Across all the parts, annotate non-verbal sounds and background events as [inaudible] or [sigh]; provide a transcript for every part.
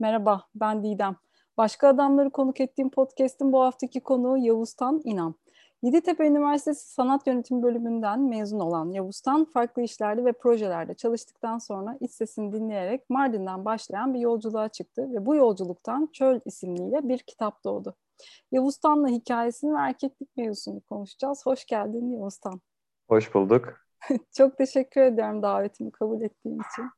Merhaba, ben Didem. Başka adamları konuk ettiğim podcast'in bu haftaki konuğu Yavuztan İnan. Yeditepe Üniversitesi Sanat Yönetimi bölümünden mezun olan Yavuztan, farklı işlerde ve projelerde çalıştıktan sonra iç sesini dinleyerek Mardin'den başlayan bir yolculuğa çıktı ve bu yolculuktan Çöl isimliyle bir kitap doğdu. Yavuztan'la hikayesini ve erkeklik mevzusunu konuşacağız. Hoş geldin Yavuztan. Hoş bulduk. [laughs] Çok teşekkür ederim davetimi kabul ettiğin için.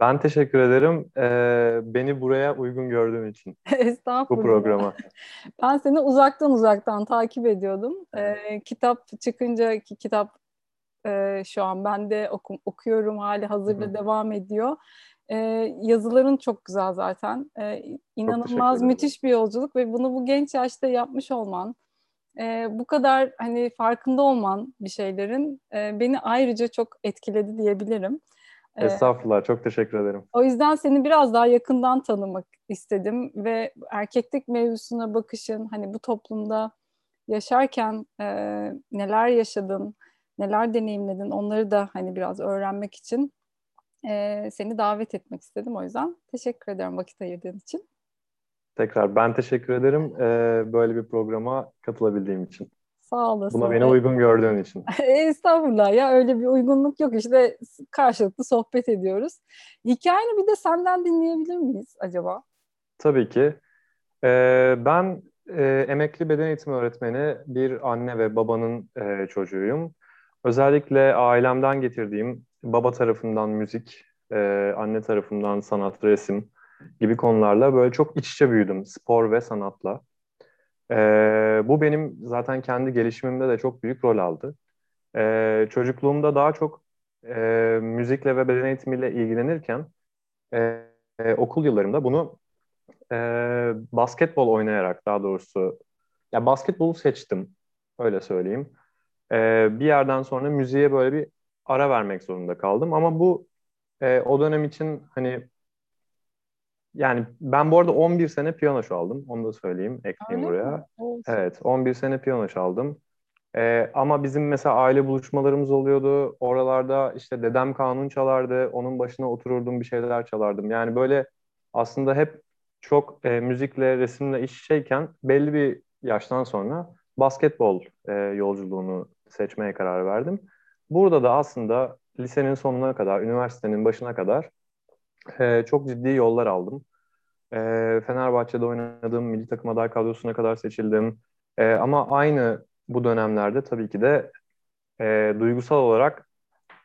Ben teşekkür ederim. Ee, beni buraya uygun gördüğün için. [laughs] Estağfurullah. Bu programa. [laughs] Ben seni uzaktan uzaktan takip ediyordum. Ee, kitap çıkınca ki kitap e, şu an ben de oku, okuyorum hali hazırda Hı-hı. devam ediyor. Ee, yazıların çok güzel zaten. Ee, inanılmaz müthiş bir yolculuk ve bunu bu genç yaşta yapmış olman, e, bu kadar hani farkında olman bir şeylerin e, beni ayrıca çok etkiledi diyebilirim. Estağfurullah, çok teşekkür ederim. O yüzden seni biraz daha yakından tanımak istedim ve erkeklik mevzusuna bakışın, hani bu toplumda yaşarken e, neler yaşadın, neler deneyimledin, onları da hani biraz öğrenmek için e, seni davet etmek istedim. O yüzden teşekkür ederim vakit ayırdığın için. Tekrar ben teşekkür ederim e, böyle bir programa katılabildiğim için. Sağ olasın. Buna beni uygun gördüğün için. [laughs] Estağfurullah ya öyle bir uygunluk yok işte karşılıklı sohbet ediyoruz. Hikayeni bir de senden dinleyebilir miyiz acaba? Tabii ki. Ee, ben e, emekli beden eğitimi öğretmeni bir anne ve babanın e, çocuğuyum. Özellikle ailemden getirdiğim baba tarafından müzik, e, anne tarafından sanat, resim gibi konularla böyle çok iç içe büyüdüm spor ve sanatla. Ee, bu benim zaten kendi gelişimimde de çok büyük rol aldı. Ee, çocukluğumda daha çok e, müzikle ve beden eğitimiyle ilgilenirken e, e, okul yıllarımda bunu e, basketbol oynayarak daha doğrusu ya basketbolu seçtim öyle söyleyeyim. E, bir yerden sonra müziğe böyle bir ara vermek zorunda kaldım ama bu e, o dönem için hani yani ben bu arada 11 sene piyano çaldım. Onu da söyleyeyim, ekleyeyim Öyle buraya. Evet, 11 sene piyano çaldım. Ee, ama bizim mesela aile buluşmalarımız oluyordu. Oralarda işte dedem kanun çalardı. Onun başına otururdum bir şeyler çalardım. Yani böyle aslında hep çok e, müzikle, resimle iş şeyken belli bir yaştan sonra basketbol e, yolculuğunu seçmeye karar verdim. Burada da aslında lisenin sonuna kadar, üniversitenin başına kadar e, çok ciddi yollar aldım. E, Fenerbahçe'de oynadığım milli takım aday kadrosuna kadar seçildim. E, ama aynı bu dönemlerde tabii ki de e, duygusal olarak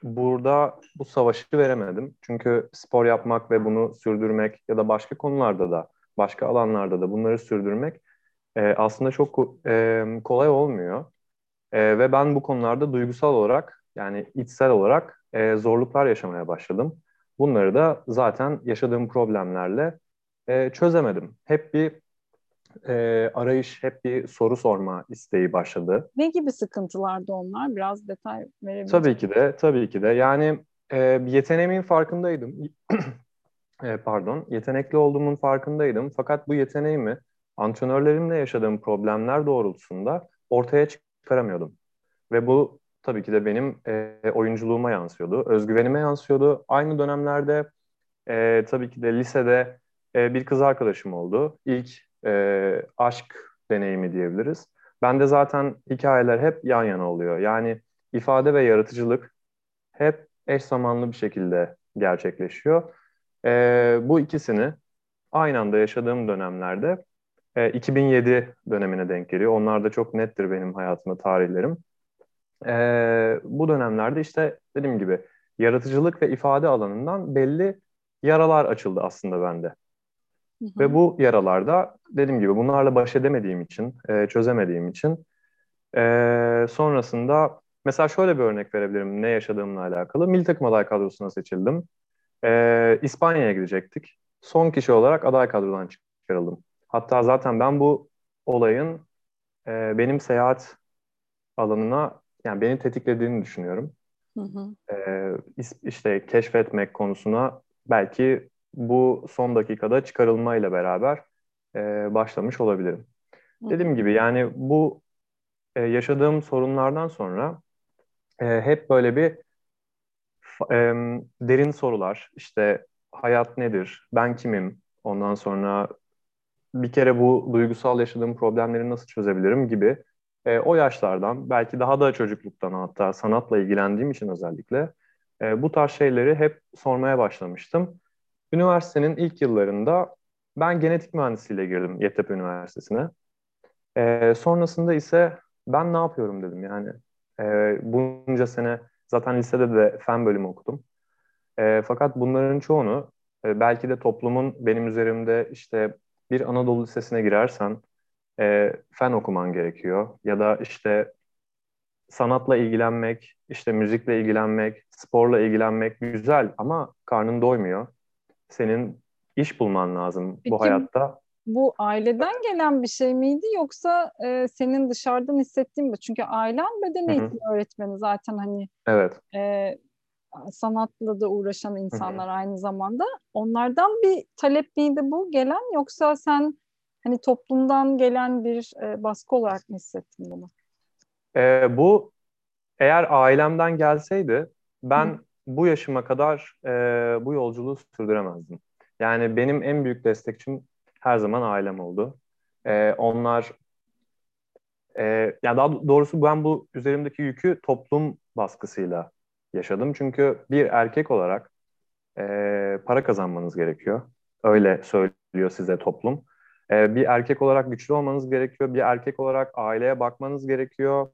burada bu savaşı veremedim. Çünkü spor yapmak ve bunu sürdürmek ya da başka konularda da, başka alanlarda da bunları sürdürmek e, aslında çok e, kolay olmuyor. E, ve ben bu konularda duygusal olarak yani içsel olarak e, zorluklar yaşamaya başladım. Bunları da zaten yaşadığım problemlerle e, çözemedim. Hep bir e, arayış, hep bir soru sorma isteği başladı. Ne gibi sıkıntılardı onlar? Biraz detay verebilir Tabii ki de, tabii ki de. Yani e, yeteneğimin farkındaydım. [clears throat] e, pardon, yetenekli olduğumun farkındaydım. Fakat bu yeteneğimi antrenörlerimle yaşadığım problemler doğrultusunda ortaya çıkaramıyordum. Ve bu tabii ki de benim e, oyunculuğuma yansıyordu, özgüvenime yansıyordu. Aynı dönemlerde e, tabii ki de lisede e, bir kız arkadaşım oldu. İlk e, aşk deneyimi diyebiliriz. Ben de zaten hikayeler hep yan yana oluyor. Yani ifade ve yaratıcılık hep eş zamanlı bir şekilde gerçekleşiyor. E, bu ikisini aynı anda yaşadığım dönemlerde e, 2007 dönemine denk geliyor. Onlar da çok nettir benim hayatımda tarihlerim. E, bu dönemlerde işte dediğim gibi yaratıcılık ve ifade alanından belli yaralar açıldı aslında bende. Hı hı. Ve bu yaralarda dediğim gibi bunlarla baş edemediğim için, e, çözemediğim için e, sonrasında mesela şöyle bir örnek verebilirim ne yaşadığımla alakalı. Milli takım aday kadrosuna seçildim. E, İspanya'ya gidecektik. Son kişi olarak aday kadrodan çıkarıldım. Hatta zaten ben bu olayın e, benim seyahat alanına yani beni tetiklediğini düşünüyorum. Hı hı. E, işte keşfetmek konusuna belki bu son dakikada çıkarılmayla beraber e, başlamış olabilirim. Hı. Dediğim gibi yani bu e, yaşadığım sorunlardan sonra e, hep böyle bir e, derin sorular işte hayat nedir, ben kimim, Ondan sonra bir kere bu duygusal yaşadığım problemleri nasıl çözebilirim gibi e, o yaşlardan belki daha da çocukluktan hatta sanatla ilgilendiğim için özellikle e, bu tarz şeyleri hep sormaya başlamıştım. Üniversitenin ilk yıllarında ben genetik mühendisliğiyle girdim Yeditepe Üniversitesi'ne. E, sonrasında ise ben ne yapıyorum dedim yani. E, bunca sene zaten lisede de fen bölümü okudum. E, fakat bunların çoğunu e, belki de toplumun benim üzerimde işte bir Anadolu Lisesi'ne girersen e, fen okuman gerekiyor. Ya da işte sanatla ilgilenmek, işte müzikle ilgilenmek, sporla ilgilenmek güzel ama karnın doymuyor. Senin iş bulman lazım Peki, bu hayatta. Bu aileden gelen bir şey miydi yoksa e, senin dışarıdan hissettiğin mi? Çünkü ailen beden eğitimi öğretmeni zaten hani. Evet. E, sanatla da uğraşan insanlar Hı-hı. aynı zamanda. Onlardan bir talep miydi bu gelen yoksa sen hani toplumdan gelen bir e, baskı olarak mı hissettin bunu? E, bu eğer ailemden gelseydi ben Hı. bu yaşıma kadar e, bu yolculuğu sürdüremezdim. Yani benim en büyük destekçim her zaman ailem oldu. E, onlar e, yani daha doğrusu ben bu üzerimdeki yükü toplum baskısıyla yaşadım. Çünkü bir erkek olarak e, para kazanmanız gerekiyor. Öyle söylüyor size toplum. E, bir erkek olarak güçlü olmanız gerekiyor. Bir erkek olarak aileye bakmanız gerekiyor.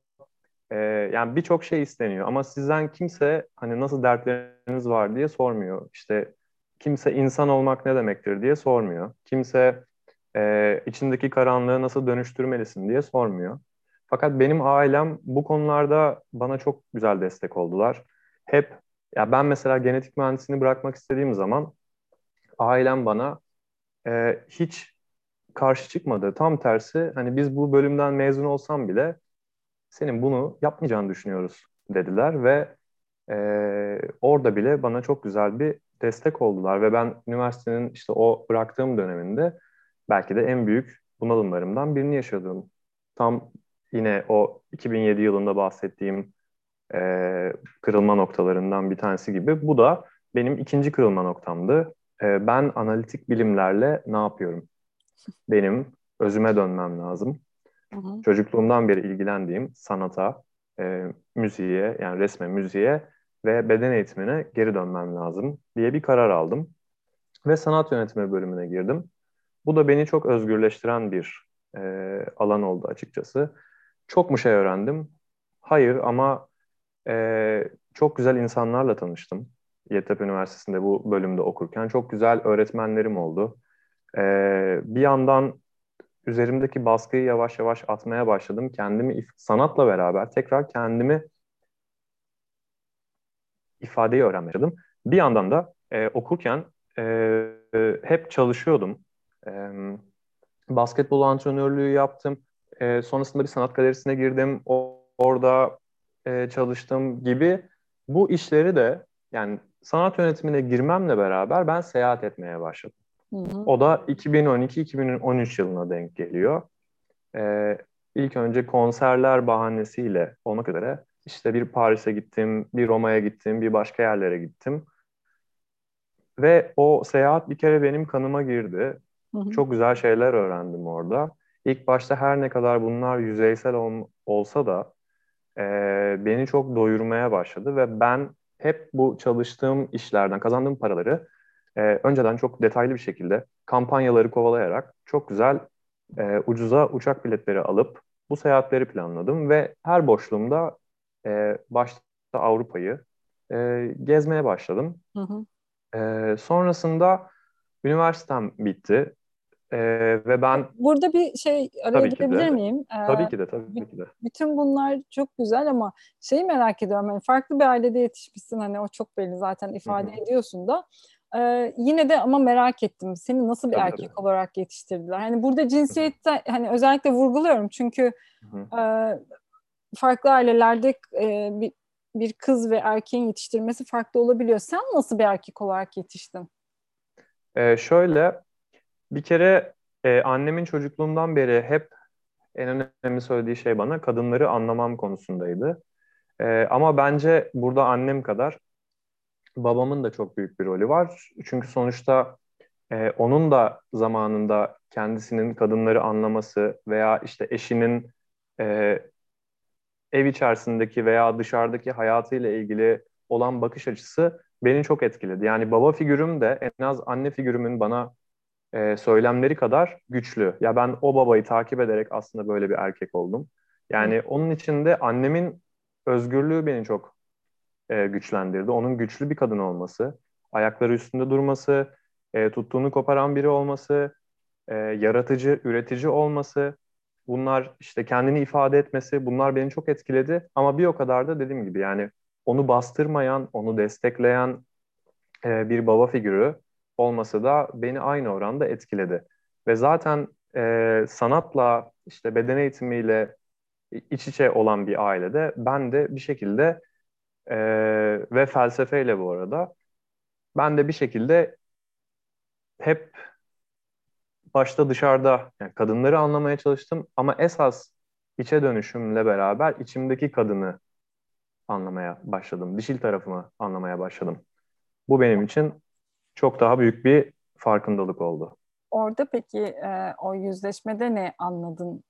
E, yani birçok şey isteniyor. Ama sizden kimse hani nasıl dertleriniz var diye sormuyor. İşte kimse insan olmak ne demektir diye sormuyor. Kimse e, içindeki karanlığı nasıl dönüştürmelisin diye sormuyor. Fakat benim ailem bu konularda bana çok güzel destek oldular hep ya ben mesela genetik mühendisliğini bırakmak istediğim zaman ailem bana e, hiç karşı çıkmadı. Tam tersi hani biz bu bölümden mezun olsam bile senin bunu yapmayacağını düşünüyoruz dediler ve e, orada bile bana çok güzel bir destek oldular ve ben üniversitenin işte o bıraktığım döneminde belki de en büyük bunalımlarımdan birini yaşadım. Tam yine o 2007 yılında bahsettiğim e, kırılma noktalarından bir tanesi gibi. Bu da benim ikinci kırılma noktamdı. E, ben analitik bilimlerle ne yapıyorum? Benim özüme dönmem lazım. Hı hı. Çocukluğumdan beri ilgilendiğim sanata, e, müziğe yani resme, müziğe ve beden eğitimine geri dönmem lazım diye bir karar aldım. Ve sanat yönetimi bölümüne girdim. Bu da beni çok özgürleştiren bir e, alan oldu açıkçası. Çok mu şey öğrendim? Hayır ama e, çok güzel insanlarla tanıştım. Yeditepe Üniversitesi'nde bu bölümde okurken. Çok güzel öğretmenlerim oldu. E, bir yandan üzerimdeki baskıyı yavaş yavaş atmaya başladım. Kendimi sanatla beraber tekrar kendimi ifadeyi öğrenmeye başladım. Bir yandan da e, okurken e, hep çalışıyordum. E, basketbol antrenörlüğü yaptım. E, sonrasında bir sanat galerisine girdim. O, orada e, çalıştım gibi bu işleri de yani sanat yönetimine girmemle beraber ben seyahat etmeye başladım. Hı hı. O da 2012-2013 yılına denk geliyor. Ee, ilk önce konserler bahanesiyle olmak üzere işte bir Paris'e gittim, bir Roma'ya gittim, bir başka yerlere gittim. Ve o seyahat bir kere benim kanıma girdi. Hı hı. Çok güzel şeyler öğrendim orada. İlk başta her ne kadar bunlar yüzeysel ol, olsa da e, beni çok doyurmaya başladı ve ben hep bu çalıştığım işlerden kazandığım paraları e, önceden çok detaylı bir şekilde kampanyaları kovalayarak çok güzel e, ucuza uçak biletleri alıp bu seyahatleri planladım ve her boşluğumda e, başta Avrupa'yı e, gezmeye başladım. Hı hı. E, sonrasında üniversitem bitti. Ee, ve ben burada bir şey araya girebilir miyim? Ee, tabii ki de tabii ki de. Bütün bunlar çok güzel ama şeyi merak ediyorum. Yani farklı bir ailede yetişmişsin hani o çok belli zaten ifade Hı-hı. ediyorsun da. Ee, yine de ama merak ettim. Seni nasıl bir tabii erkek tabii. olarak yetiştirdiler? Hani burada cinsiyette hani özellikle vurguluyorum çünkü e, farklı ailelerde e, bir, bir kız ve erkeğin yetiştirmesi farklı olabiliyor. Sen nasıl bir erkek olarak yetiştin? Ee, şöyle bir kere e, annemin çocukluğumdan beri hep en önemli söylediği şey bana kadınları anlamam konusundaydı. E, ama bence burada annem kadar babamın da çok büyük bir rolü var. Çünkü sonuçta e, onun da zamanında kendisinin kadınları anlaması veya işte eşinin e, ev içerisindeki veya dışarıdaki hayatıyla ilgili olan bakış açısı beni çok etkiledi. Yani baba figürüm de en az anne figürümün bana e, söylemleri kadar güçlü. Ya ben o babayı takip ederek aslında böyle bir erkek oldum. Yani onun içinde annemin özgürlüğü beni çok e, güçlendirdi. Onun güçlü bir kadın olması, ayakları üstünde durması, e, tuttuğunu koparan biri olması, e, yaratıcı, üretici olması, bunlar işte kendini ifade etmesi, bunlar beni çok etkiledi. Ama bir o kadar da dediğim gibi yani onu bastırmayan, onu destekleyen e, bir baba figürü olması da beni aynı oranda etkiledi. Ve zaten e, sanatla, işte beden eğitimiyle iç içe olan bir ailede ben de bir şekilde e, ve felsefeyle bu arada ben de bir şekilde hep başta dışarıda yani kadınları anlamaya çalıştım ama esas içe dönüşümle beraber içimdeki kadını anlamaya başladım. Dişil tarafımı anlamaya başladım. Bu benim için çok daha büyük bir farkındalık oldu. Orada peki e, o yüzleşmede ne anladın?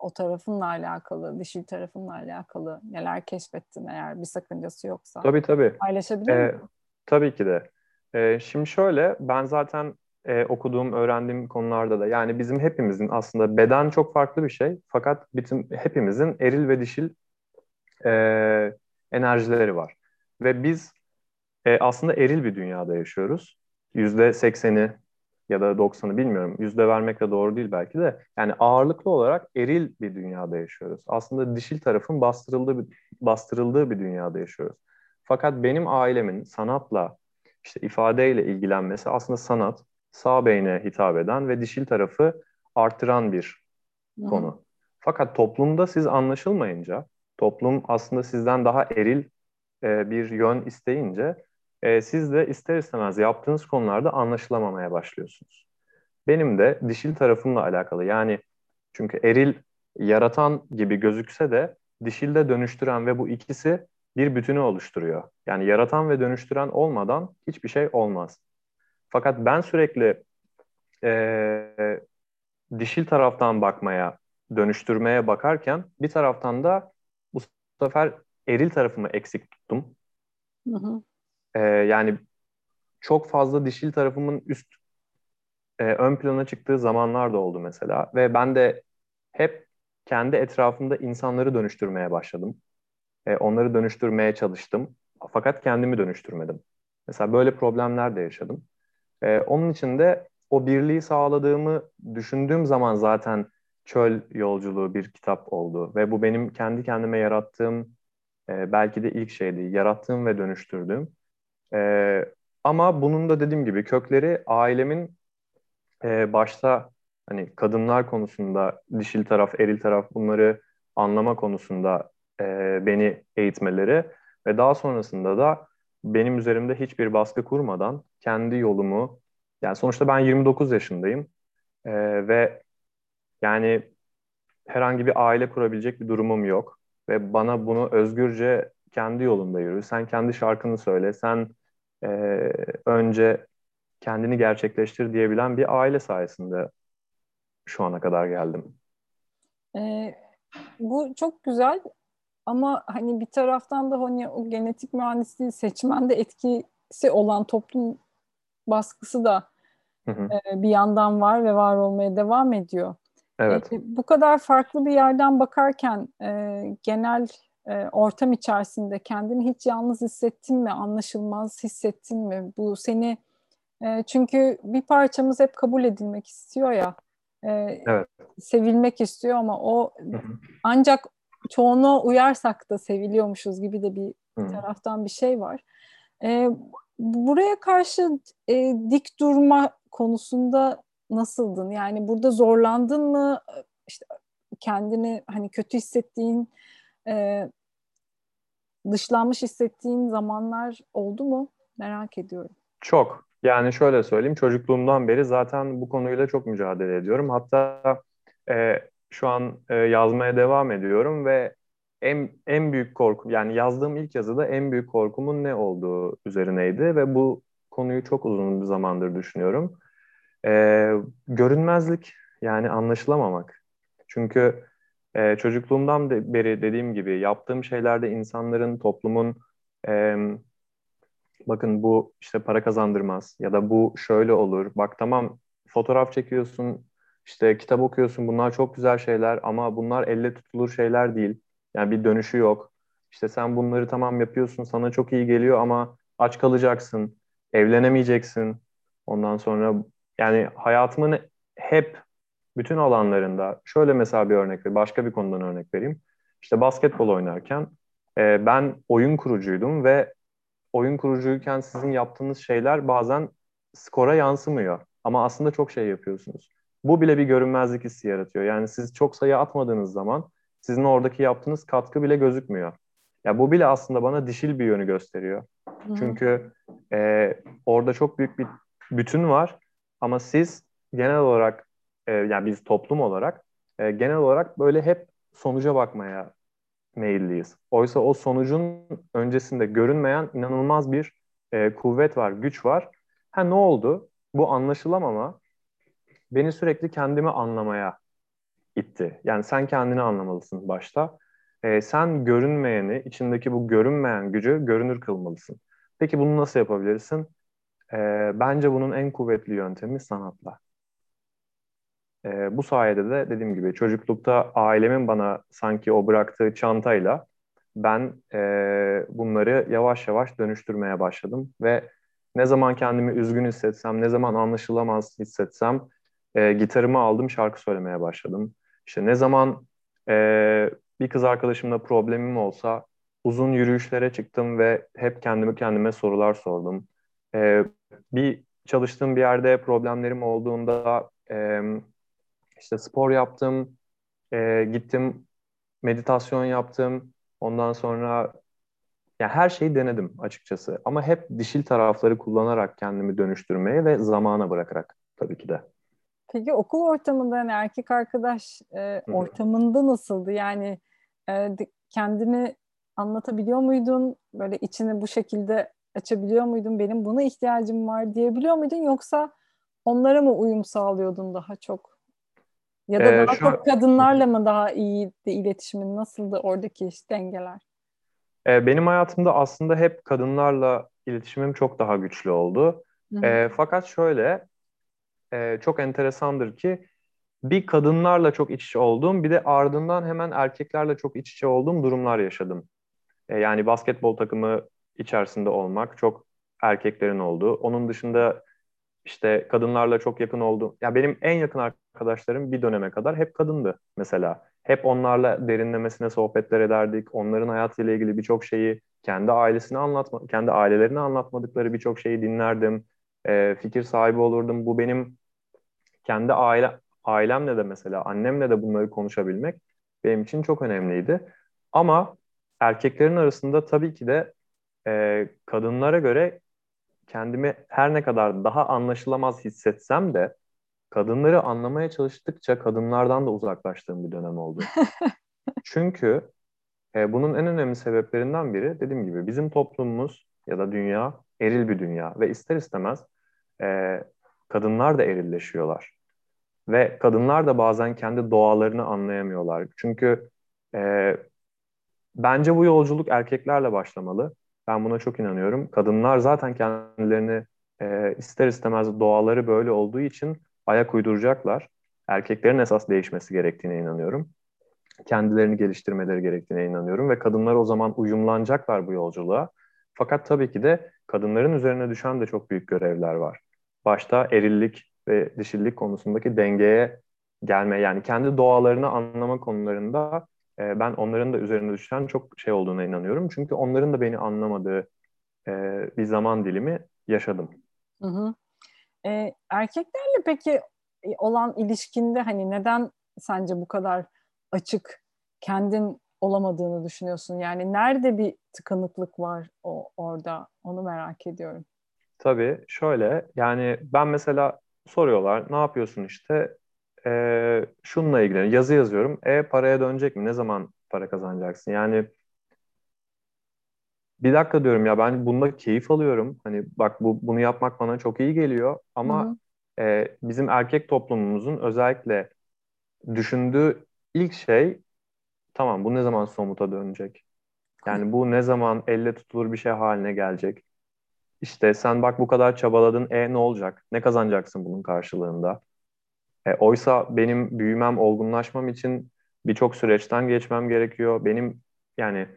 O tarafınla alakalı, dişil tarafınla alakalı neler keşfettin eğer bir sakıncası yoksa? Tabii tabii. Paylaşabilir ee, misin? Tabii ki de. Ee, şimdi şöyle, ben zaten e, okuduğum, öğrendiğim konularda da yani bizim hepimizin aslında beden çok farklı bir şey fakat bizim hepimizin eril ve dişil e, enerjileri var. Ve biz e, aslında eril bir dünyada yaşıyoruz. Yüzde sekseni ya da doksanı bilmiyorum. Yüzde vermek de doğru değil belki de. Yani ağırlıklı olarak eril bir dünyada yaşıyoruz. Aslında dişil tarafın bastırıldığı bir, bastırıldığı bir dünyada yaşıyoruz. Fakat benim ailemin sanatla, işte ifadeyle ilgilenmesi aslında sanat, sağ beyne hitap eden ve dişil tarafı artıran bir konu. Fakat toplumda siz anlaşılmayınca, toplum aslında sizden daha eril e, bir yön isteyince e, siz de ister istemez yaptığınız konularda anlaşılamamaya başlıyorsunuz. Benim de dişil tarafımla alakalı yani çünkü eril yaratan gibi gözükse de dişilde dönüştüren ve bu ikisi bir bütünü oluşturuyor. Yani yaratan ve dönüştüren olmadan hiçbir şey olmaz. Fakat ben sürekli e, dişil taraftan bakmaya, dönüştürmeye bakarken bir taraftan da bu sefer eril tarafımı eksik tuttum. Hı hı. E, yani çok fazla dişil tarafımın üst e, ön plana çıktığı zamanlar da oldu mesela ve ben de hep kendi etrafımda insanları dönüştürmeye başladım. E, onları dönüştürmeye çalıştım. Fakat kendimi dönüştürmedim. Mesela böyle problemler de yaşadım. E, onun için de o birliği sağladığımı düşündüğüm zaman zaten Çöl Yolculuğu bir kitap oldu. Ve bu benim kendi kendime yarattığım e, belki de ilk şeydi. Yarattığım ve dönüştürdüğüm. E, ama bunun da dediğim gibi kökleri ailemin e, başta hani kadınlar konusunda dişil taraf, eril taraf bunları anlama konusunda e, beni eğitmeleri ve daha sonrasında da benim üzerimde hiçbir baskı kurmadan kendi yolumu yani sonuçta ben 29 yaşındayım e, ve yani herhangi bir aile kurabilecek bir durumum yok ve bana bunu özgürce kendi yolunda yürü. Sen kendi şarkını söyle. Sen e, önce kendini gerçekleştir diyebilen bir aile sayesinde şu ana kadar geldim. E, bu çok güzel ama hani bir taraftan da hani o genetik mühendisliği seçmende etkisi olan toplum baskısı da hı hı. E, bir yandan var ve var olmaya devam ediyor. Evet. E, bu kadar farklı bir yerden bakarken e, genel ortam içerisinde kendini hiç yalnız hissettin mi, anlaşılmaz hissettin mi? Bu seni e, çünkü bir parçamız hep kabul edilmek istiyor ya, e, evet. sevilmek istiyor ama o ancak çoğunluğa uyarsak da seviliyormuşuz gibi de bir taraftan bir şey var. E, buraya karşı e, dik durma konusunda nasıldın? Yani burada zorlandın mı? İşte kendini hani kötü hissettiğin, e, dışlanmış hissettiğin zamanlar oldu mu? Merak ediyorum. Çok. Yani şöyle söyleyeyim, çocukluğumdan beri zaten bu konuyla çok mücadele ediyorum. Hatta e, şu an e, yazmaya devam ediyorum ve en en büyük korkum yani yazdığım ilk yazıda en büyük korkumun ne olduğu üzerineydi ve bu konuyu çok uzun bir zamandır düşünüyorum. E, görünmezlik yani anlaşılamamak. Çünkü e, çocukluğumdan de, beri dediğim gibi yaptığım şeylerde insanların, toplumun e, bakın bu işte para kazandırmaz ya da bu şöyle olur. Bak tamam fotoğraf çekiyorsun, işte kitap okuyorsun bunlar çok güzel şeyler ama bunlar elle tutulur şeyler değil. Yani bir dönüşü yok. İşte sen bunları tamam yapıyorsun sana çok iyi geliyor ama aç kalacaksın, evlenemeyeceksin. Ondan sonra yani hayatımın hep bütün alanlarında şöyle mesela bir örnek vereyim, başka bir konudan örnek vereyim. İşte basketbol oynarken e, ben oyun kurucuydum ve oyun kurucuyken sizin yaptığınız şeyler bazen skora yansımıyor. Ama aslında çok şey yapıyorsunuz. Bu bile bir görünmezlik hissi yaratıyor. Yani siz çok sayı atmadığınız zaman sizin oradaki yaptığınız katkı bile gözükmüyor. Ya bu bile aslında bana dişil bir yönü gösteriyor. Hı-hı. Çünkü e, orada çok büyük bir bütün var ama siz genel olarak e, yani biz toplum olarak e, genel olarak böyle hep sonuca bakmaya meyilliyiz. Oysa o sonucun öncesinde görünmeyen inanılmaz bir e, kuvvet var, güç var. Ha ne oldu? Bu anlaşılamama beni sürekli kendimi anlamaya itti. Yani sen kendini anlamalısın başta. E, sen görünmeyeni, içindeki bu görünmeyen gücü görünür kılmalısın. Peki bunu nasıl yapabilirsin? E, bence bunun en kuvvetli yöntemi sanatla. E, bu sayede de dediğim gibi çocuklukta ailemin bana sanki o bıraktığı çantayla ben e, bunları yavaş yavaş dönüştürmeye başladım ve ne zaman kendimi üzgün hissetsem, ne zaman anlaşılamaz hissetsem e, gitarımı aldım şarkı söylemeye başladım. İşte ne zaman e, bir kız arkadaşımla problemim olsa uzun yürüyüşlere çıktım ve hep kendimi kendime sorular sordum. E, bir çalıştığım bir yerde problemlerim olduğunda e, işte spor yaptım, e, gittim meditasyon yaptım. Ondan sonra ya her şeyi denedim açıkçası. Ama hep dişil tarafları kullanarak kendimi dönüştürmeye ve zamana bırakarak tabii ki de. Peki okul ortamında yani erkek arkadaş e, ortamında nasıldı? Yani e, kendini anlatabiliyor muydun? Böyle içini bu şekilde açabiliyor muydun? Benim buna ihtiyacım var diyebiliyor muydun? Yoksa onlara mı uyum sağlıyordun daha çok? Ya da ee, daha çok an... kadınlarla mı daha iyiydi iletişimin? Nasıldı oradaki işte dengeler? Ee, benim hayatımda aslında hep kadınlarla iletişimim çok daha güçlü oldu. E, fakat şöyle e, çok enteresandır ki bir kadınlarla çok iç içe olduğum bir de ardından hemen erkeklerle çok iç içe olduğum durumlar yaşadım. E, yani basketbol takımı içerisinde olmak çok erkeklerin olduğu. Onun dışında işte kadınlarla çok yakın oldu. Ya benim en yakın arkadaşlarım bir döneme kadar hep kadındı mesela. Hep onlarla derinlemesine sohbetler ederdik. Onların hayatıyla ilgili birçok şeyi kendi ailesine anlatma, kendi ailelerine anlatmadıkları birçok şeyi dinlerdim. E, fikir sahibi olurdum. Bu benim kendi aile ailemle de mesela annemle de bunları konuşabilmek benim için çok önemliydi. Ama erkeklerin arasında tabii ki de e, kadınlara göre kendimi her ne kadar daha anlaşılamaz hissetsem de kadınları anlamaya çalıştıkça kadınlardan da uzaklaştığım bir dönem oldu. [laughs] Çünkü e, bunun en önemli sebeplerinden biri dediğim gibi bizim toplumumuz ya da dünya eril bir dünya ve ister istemez e, kadınlar da erilleşiyorlar. Ve kadınlar da bazen kendi doğalarını anlayamıyorlar. Çünkü e, bence bu yolculuk erkeklerle başlamalı. Ben buna çok inanıyorum. Kadınlar zaten kendilerini e, ister istemez doğaları böyle olduğu için ayak uyduracaklar. Erkeklerin esas değişmesi gerektiğine inanıyorum. Kendilerini geliştirmeleri gerektiğine inanıyorum ve kadınlar o zaman uyumlanacaklar bu yolculuğa. Fakat tabii ki de kadınların üzerine düşen de çok büyük görevler var. Başta erillik ve dişillik konusundaki dengeye gelme yani kendi doğalarını anlama konularında e, ben onların da üzerine düşen çok şey olduğuna inanıyorum. Çünkü onların da beni anlamadığı e, bir zaman dilimi yaşadım. Hı hı. E, erkeklerle peki e, olan ilişkinde hani neden sence bu kadar açık kendin olamadığını düşünüyorsun? Yani nerede bir tıkanıklık var o orada? Onu merak ediyorum. Tabii şöyle yani ben mesela soruyorlar ne yapıyorsun işte e, şununla ilgili yazı yazıyorum. E paraya dönecek mi? Ne zaman para kazanacaksın? Yani bir dakika diyorum ya ben bunda keyif alıyorum. Hani bak bu bunu yapmak bana çok iyi geliyor ama e, bizim erkek toplumumuzun özellikle düşündüğü ilk şey tamam bu ne zaman somuta dönecek? Yani bu ne zaman elle tutulur bir şey haline gelecek? İşte sen bak bu kadar çabaladın, e ne olacak? Ne kazanacaksın bunun karşılığında? E, oysa benim büyümem, olgunlaşmam için birçok süreçten geçmem gerekiyor. Benim yani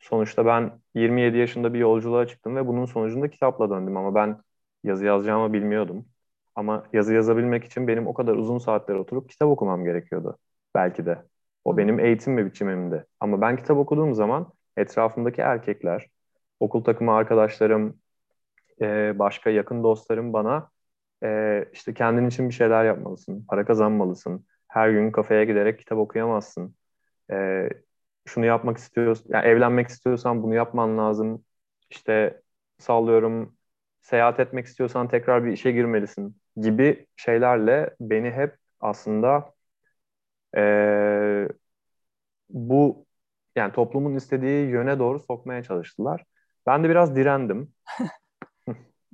sonuçta ben 27 yaşında bir yolculuğa çıktım ve bunun sonucunda kitapla döndüm ama ben yazı yazacağımı bilmiyordum. Ama yazı yazabilmek için benim o kadar uzun saatler oturup kitap okumam gerekiyordu belki de. O benim eğitim ve biçimimdi. Ama ben kitap okuduğum zaman etrafımdaki erkekler, okul takımı arkadaşlarım, e, başka yakın dostlarım bana e, işte kendin için bir şeyler yapmalısın, para kazanmalısın, her gün kafeye giderek kitap okuyamazsın, e, şunu yapmak istiyorsan, yani evlenmek istiyorsan bunu yapman lazım, işte sallıyorum seyahat etmek istiyorsan tekrar bir işe girmelisin gibi şeylerle beni hep aslında e, bu yani toplumun istediği yöne doğru sokmaya çalıştılar. Ben de biraz direndim. [laughs]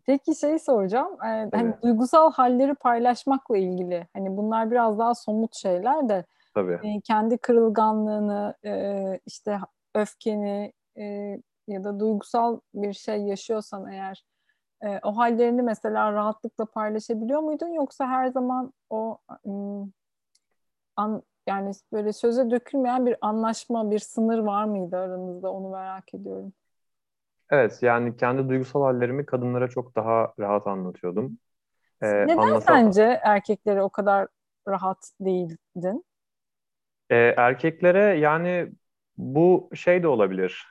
Peki şey soracağım. Ee, hani duygusal halleri paylaşmakla ilgili. Hani bunlar biraz daha somut şeyler de. Tabii. E, kendi kırılganlığını, e, işte öfkeni e, ya da duygusal bir şey yaşıyorsan eğer e, o hallerini mesela rahatlıkla paylaşabiliyor muydun yoksa her zaman o ım, an, yani böyle söze dökülmeyen bir anlaşma, bir sınır var mıydı aranızda? Onu merak ediyorum. Evet, yani kendi duygusal hallerimi kadınlara çok daha rahat anlatıyordum. Ee, Neden anlatam- sence erkeklere o kadar rahat değildin? Ee, erkeklere yani bu şey de olabilir.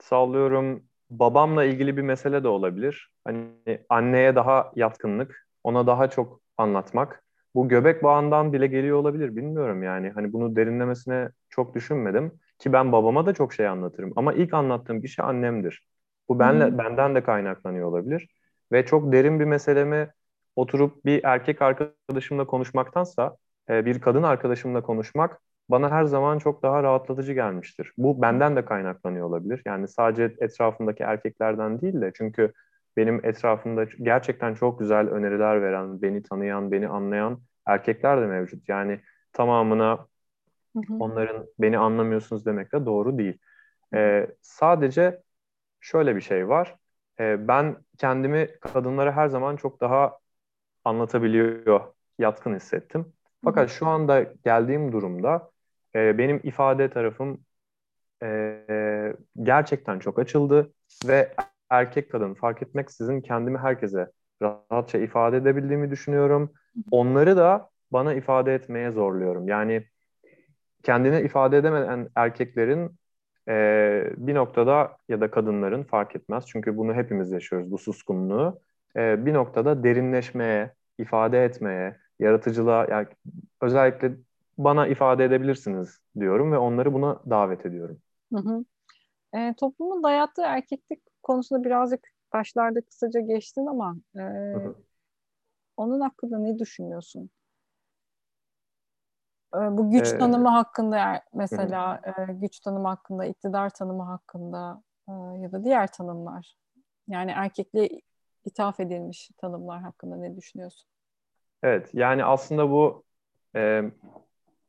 Sallıyorum babamla ilgili bir mesele de olabilir. Hani anneye daha yatkınlık, ona daha çok anlatmak. Bu göbek bağından bile geliyor olabilir bilmiyorum yani. Hani bunu derinlemesine çok düşünmedim ki ben babama da çok şey anlatırım ama ilk anlattığım kişi annemdir. Bu benle hmm. benden de kaynaklanıyor olabilir ve çok derin bir meselemi oturup bir erkek arkadaşımla konuşmaktansa e, bir kadın arkadaşımla konuşmak bana her zaman çok daha rahatlatıcı gelmiştir. Bu benden de kaynaklanıyor olabilir. Yani sadece etrafımdaki erkeklerden değil de çünkü benim etrafımda gerçekten çok güzel öneriler veren, beni tanıyan, beni anlayan erkekler de mevcut. Yani tamamına hı hı. onların beni anlamıyorsunuz demek de doğru değil. Ee, sadece şöyle bir şey var. Ee, ben kendimi kadınlara her zaman çok daha anlatabiliyor, yatkın hissettim. Fakat şu anda geldiğim durumda e, benim ifade tarafım e, gerçekten çok açıldı ve erkek kadın fark etmeksizin kendimi herkese rahatça ifade edebildiğimi düşünüyorum. Onları da bana ifade etmeye zorluyorum. Yani kendini ifade edemeyen erkeklerin e, bir noktada ya da kadınların fark etmez. Çünkü bunu hepimiz yaşıyoruz bu suskunluğu. E, bir noktada derinleşmeye, ifade etmeye, yaratıcılığa yani özellikle bana ifade edebilirsiniz diyorum ve onları buna davet ediyorum. Hı hı. E, toplumun dayattığı erkeklik konusunda birazcık başlarda kısaca geçtin ama e, onun hakkında ne düşünüyorsun? Bu güç ee, tanımı hakkında mesela e, güç tanımı hakkında, iktidar tanımı hakkında ya da diğer tanımlar. Yani erkekliğe ithaf edilmiş tanımlar hakkında ne düşünüyorsun? Evet, yani aslında bu e,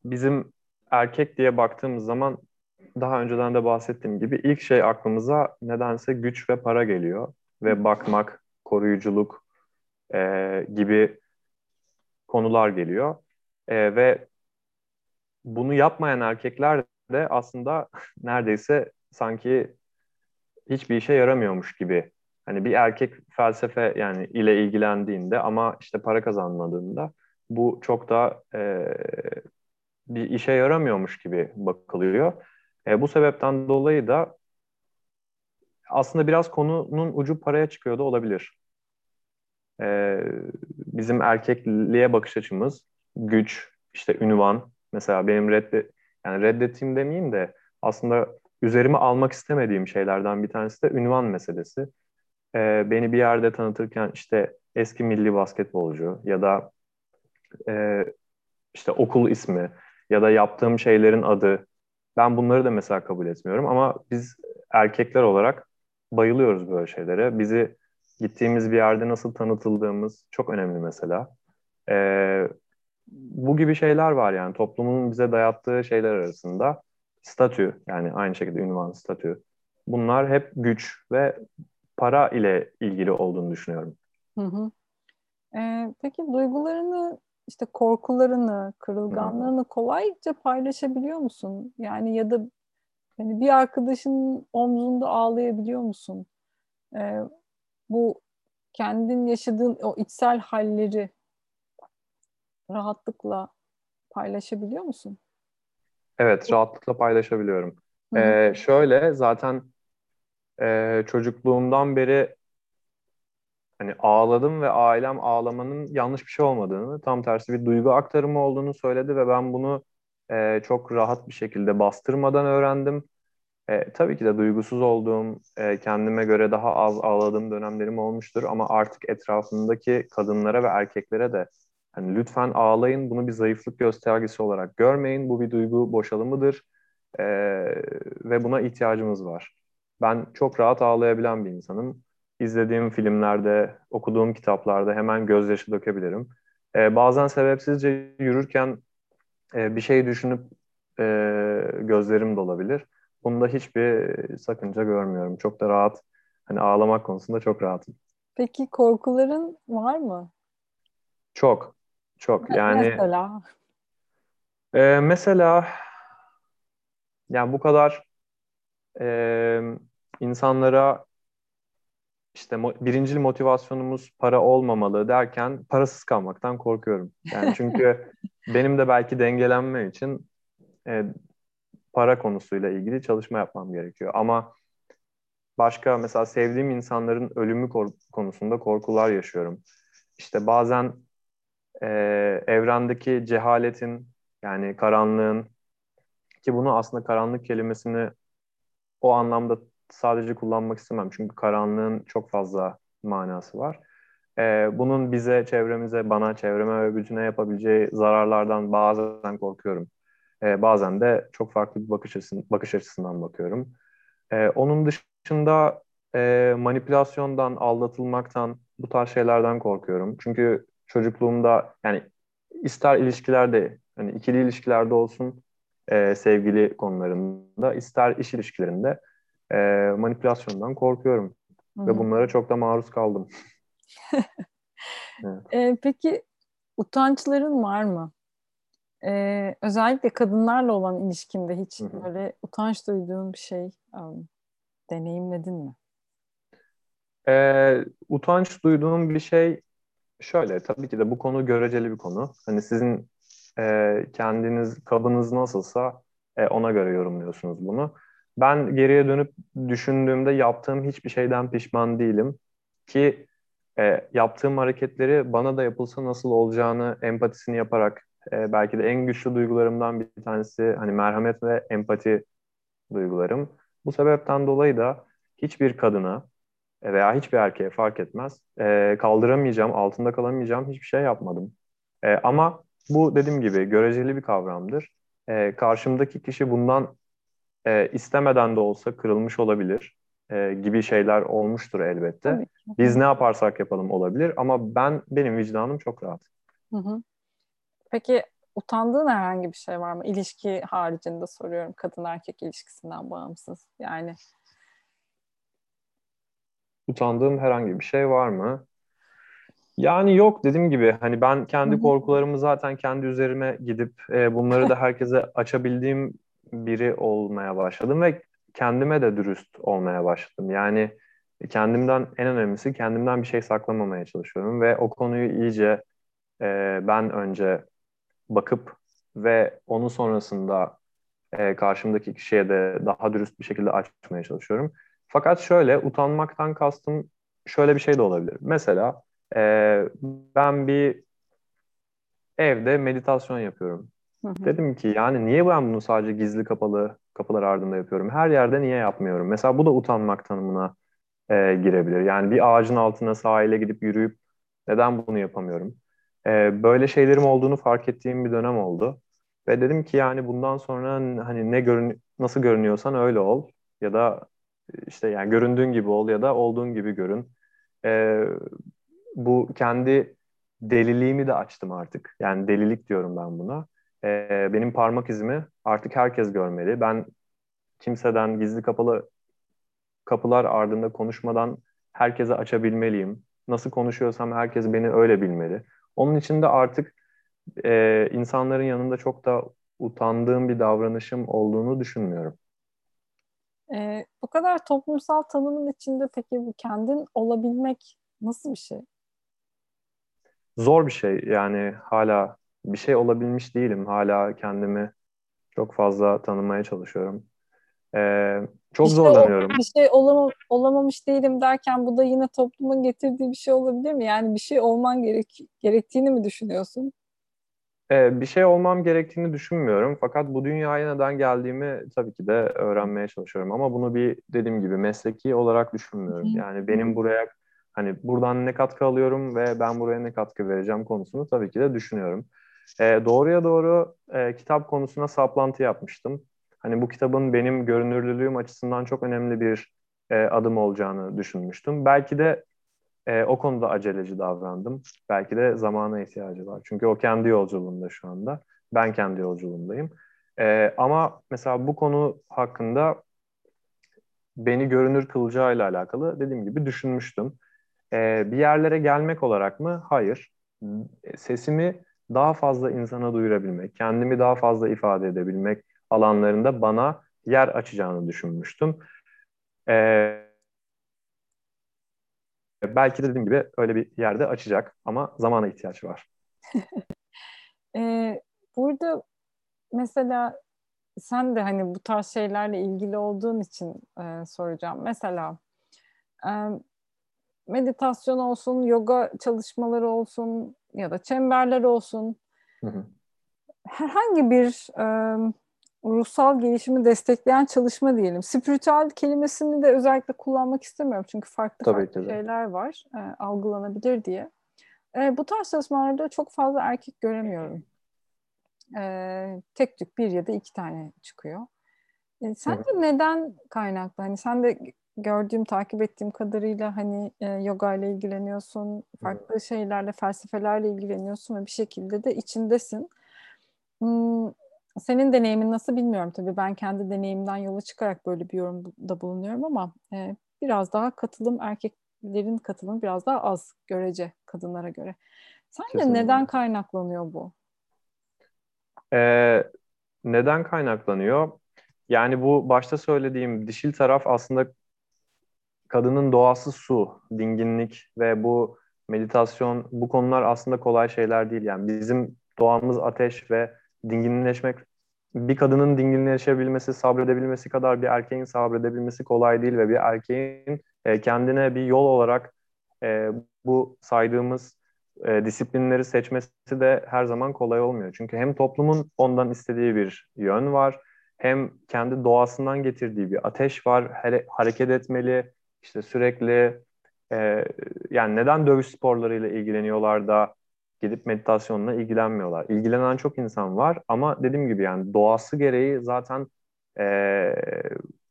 bizim erkek diye baktığımız zaman daha önceden de bahsettiğim gibi ilk şey aklımıza nedense güç ve para geliyor ve bakmak, koruyuculuk e, gibi konular geliyor e, ve bunu yapmayan erkekler de aslında [laughs] neredeyse sanki hiçbir işe yaramıyormuş gibi. Hani bir erkek felsefe yani ile ilgilendiğinde ama işte para kazanmadığında bu çok da e, bir işe yaramıyormuş gibi bakılıyor. E, bu sebepten dolayı da aslında biraz konunun ucu paraya çıkıyor da olabilir. E, bizim erkekliğe bakış açımız güç, işte ünvan. Mesela benim redde, yani reddettiğim demeyeyim de aslında üzerime almak istemediğim şeylerden bir tanesi de ünvan meselesi. E, beni bir yerde tanıtırken işte eski milli basketbolcu ya da e, işte okul ismi ya da yaptığım şeylerin adı ben bunları da mesela kabul etmiyorum ama biz erkekler olarak bayılıyoruz böyle şeylere. Bizi gittiğimiz bir yerde nasıl tanıtıldığımız çok önemli mesela. E, bu gibi şeyler var yani toplumun bize dayattığı şeyler arasında statü yani aynı şekilde ünvan statü bunlar hep güç ve para ile ilgili olduğunu düşünüyorum. Hı hı. Ee, peki duygularını işte korkularını, kırılganlığını kolayca paylaşabiliyor musun? Yani ya da yani bir arkadaşın omzunda ağlayabiliyor musun? Ee, bu kendin yaşadığın o içsel halleri rahatlıkla paylaşabiliyor musun? Evet, rahatlıkla paylaşabiliyorum. Ee, şöyle zaten e, çocukluğumdan beri hani ağladım ve ailem ağlamanın yanlış bir şey olmadığını, tam tersi bir duygu aktarımı olduğunu söyledi ve ben bunu e, çok rahat bir şekilde bastırmadan öğrendim. E, tabii ki de duygusuz olduğum, e, kendime göre daha az ağladığım dönemlerim olmuştur ama artık etrafındaki kadınlara ve erkeklere de hani lütfen ağlayın, bunu bir zayıflık göstergesi olarak görmeyin, bu bir duygu boşalımıdır e, ve buna ihtiyacımız var. Ben çok rahat ağlayabilen bir insanım. İzlediğim filmlerde, okuduğum kitaplarda hemen gözyaşı dökebilirim. E, bazen sebepsizce yürürken e, bir şey düşünüp e, gözlerim dolabilir. Bunda hiçbir sakınca görmüyorum. Çok da rahat. Hani ağlamak konusunda çok rahatım. Peki korkuların var mı? Çok. Çok. Yani mesela e, mesela yani bu kadar e, insanlara işte birincil motivasyonumuz para olmamalı derken parasız kalmaktan korkuyorum. Yani çünkü [laughs] benim de belki dengelenme için e, para konusuyla ilgili çalışma yapmam gerekiyor. Ama başka mesela sevdiğim insanların ölümü konusunda korkular yaşıyorum. İşte bazen e, evrendeki cehaletin yani karanlığın ki bunu aslında karanlık kelimesini o anlamda sadece kullanmak istemem. Çünkü karanlığın çok fazla manası var. E, bunun bize, çevremize, bana, çevreme ve bütüne yapabileceği zararlardan bazen korkuyorum. E, bazen de çok farklı bir bakış, açısından, bakış açısından bakıyorum. E, onun dışında e, manipülasyondan, aldatılmaktan, bu tarz şeylerden korkuyorum. Çünkü çocukluğumda yani ister ilişkilerde, hani ikili ilişkilerde olsun, e, sevgili konularında, ister iş ilişkilerinde e, manipülasyondan korkuyorum. Hı-hı. Ve bunlara çok da maruz kaldım. [laughs] evet. e, peki utançların var mı? Ee, özellikle kadınlarla olan ilişkinde hiç Hı-hı. böyle utanç duyduğun bir şey um, deneyimledin mi? Ee, utanç duyduğum bir şey şöyle tabii ki de bu konu göreceli bir konu. Hani sizin e, kendiniz kabınız nasılsa e, ona göre yorumluyorsunuz bunu. Ben geriye dönüp düşündüğümde yaptığım hiçbir şeyden pişman değilim ki e, yaptığım hareketleri bana da yapılsa nasıl olacağını empatisini yaparak e, belki de en güçlü duygularımdan bir tanesi hani merhamet ve empati duygularım. Bu sebepten dolayı da hiçbir kadına veya hiçbir erkeğe fark etmez e, kaldıramayacağım, altında kalamayacağım hiçbir şey yapmadım. E, ama bu dediğim gibi göreceli bir kavramdır. E, karşımdaki kişi bundan e, istemeden de olsa kırılmış olabilir e, gibi şeyler olmuştur elbette. Biz ne yaparsak yapalım olabilir ama ben benim vicdanım çok rahat. Hı hı. Peki utandığın herhangi bir şey var mı? İlişki haricinde soruyorum. Kadın erkek ilişkisinden bağımsız. Yani utandığım herhangi bir şey var mı? Yani yok dediğim gibi hani ben kendi korkularımı zaten kendi üzerime gidip e, bunları da herkese açabildiğim biri olmaya başladım ve kendime de dürüst olmaya başladım. Yani kendimden en önemlisi kendimden bir şey saklamamaya çalışıyorum ve o konuyu iyice e, ben önce bakıp ve onun sonrasında e, karşımdaki kişiye de daha dürüst bir şekilde açmaya çalışıyorum. Fakat şöyle utanmaktan kastım şöyle bir şey de olabilir. Mesela e, ben bir evde meditasyon yapıyorum. Hı hı. Dedim ki yani niye ben bunu sadece gizli kapalı kapılar ardında yapıyorum? Her yerde niye yapmıyorum? Mesela bu da utanmak tanımına e, girebilir. Yani bir ağacın altına sahile gidip yürüyüp neden bunu yapamıyorum? E, böyle şeylerim olduğunu fark ettiğim bir dönem oldu. Ve dedim ki yani bundan sonra hani ne görün nasıl görünüyorsan öyle ol ya da işte yani göründüğün gibi ol ya da olduğun gibi görün. E, bu kendi deliliğimi de açtım artık. Yani delilik diyorum ben buna. E, benim parmak izimi artık herkes görmeli. Ben kimseden gizli kapalı kapılar ardında konuşmadan herkese açabilmeliyim. Nasıl konuşuyorsam herkes beni öyle bilmeli. Onun için de artık e, insanların yanında çok da utandığım bir davranışım olduğunu düşünmüyorum. E, bu kadar toplumsal tanımın içinde peki bu kendin olabilmek nasıl bir şey? Zor bir şey. Yani hala bir şey olabilmiş değilim. Hala kendimi çok fazla tanımaya çalışıyorum. Ee, çok şey zorlanıyorum. Şey, bir şey olama, olamamış değilim derken bu da yine toplumun getirdiği bir şey olabilir mi? Yani bir şey olman gerek, gerektiğini mi düşünüyorsun? Ee, bir şey olmam gerektiğini düşünmüyorum. Fakat bu dünyaya neden geldiğimi tabii ki de öğrenmeye çalışıyorum. Ama bunu bir dediğim gibi mesleki olarak düşünmüyorum. Yani benim buraya hani buradan ne katkı alıyorum ve ben buraya ne katkı vereceğim konusunu tabii ki de düşünüyorum. Ee, doğruya doğru e, kitap konusuna saplantı yapmıştım. Hani bu kitabın benim görünürlülüğüm açısından çok önemli bir e, adım olacağını düşünmüştüm. Belki de e, o konuda aceleci davrandım. Belki de zamana ihtiyacı var. Çünkü o kendi yolculuğunda şu anda. Ben kendi yolculuğundayım. E, ama mesela bu konu hakkında beni görünür kılacağıyla alakalı dediğim gibi düşünmüştüm. E, bir yerlere gelmek olarak mı? Hayır. Sesimi daha fazla insana duyurabilmek, kendimi daha fazla ifade edebilmek alanlarında bana yer açacağını düşünmüştüm. Ee, belki de dediğim gibi öyle bir yerde açacak ama zamana ihtiyaç var. ee, [laughs] burada mesela sen de hani bu tarz şeylerle ilgili olduğun için e, soracağım. Mesela e, meditasyon olsun, yoga çalışmaları olsun ya da çemberler olsun. Hı hı. Herhangi bir e, ruhsal gelişimi destekleyen çalışma diyelim. Spiritüel kelimesini de özellikle kullanmak istemiyorum çünkü farklı Tabii farklı şeyler var e, algılanabilir diye. E, bu tarz çalışmalarda çok fazla erkek göremiyorum. E, tek tük bir ya da iki tane çıkıyor. E, sence evet. neden kaynaklı? Hani sen de gördüğüm, takip ettiğim kadarıyla hani e, yoga ile ilgileniyorsun, farklı evet. şeylerle, felsefelerle ilgileniyorsun ve bir şekilde de içindesin. Hmm, senin deneyimin nasıl bilmiyorum tabii. Ben kendi deneyimden yola çıkarak böyle bir yorumda bulunuyorum ama e, biraz daha katılım erkeklerin katılımı biraz daha az görece kadınlara göre. Sence Kesinlikle. neden kaynaklanıyor bu? Ee, neden kaynaklanıyor? Yani bu başta söylediğim dişil taraf aslında kadının doğası su, dinginlik ve bu meditasyon bu konular aslında kolay şeyler değil. Yani bizim doğamız ateş ve dinginleşmek bir kadının dinginleşebilmesi, sabredebilmesi kadar bir erkeğin sabredebilmesi kolay değil ve bir erkeğin e, kendine bir yol olarak e, bu saydığımız e, disiplinleri seçmesi de her zaman kolay olmuyor. Çünkü hem toplumun ondan istediği bir yön var, hem kendi doğasından getirdiği bir ateş var, hare- hareket etmeli, işte sürekli e, yani neden dövüş sporlarıyla ilgileniyorlar da gidip meditasyonla ilgilenmiyorlar. İlgilenen çok insan var ama dediğim gibi yani doğası gereği zaten e,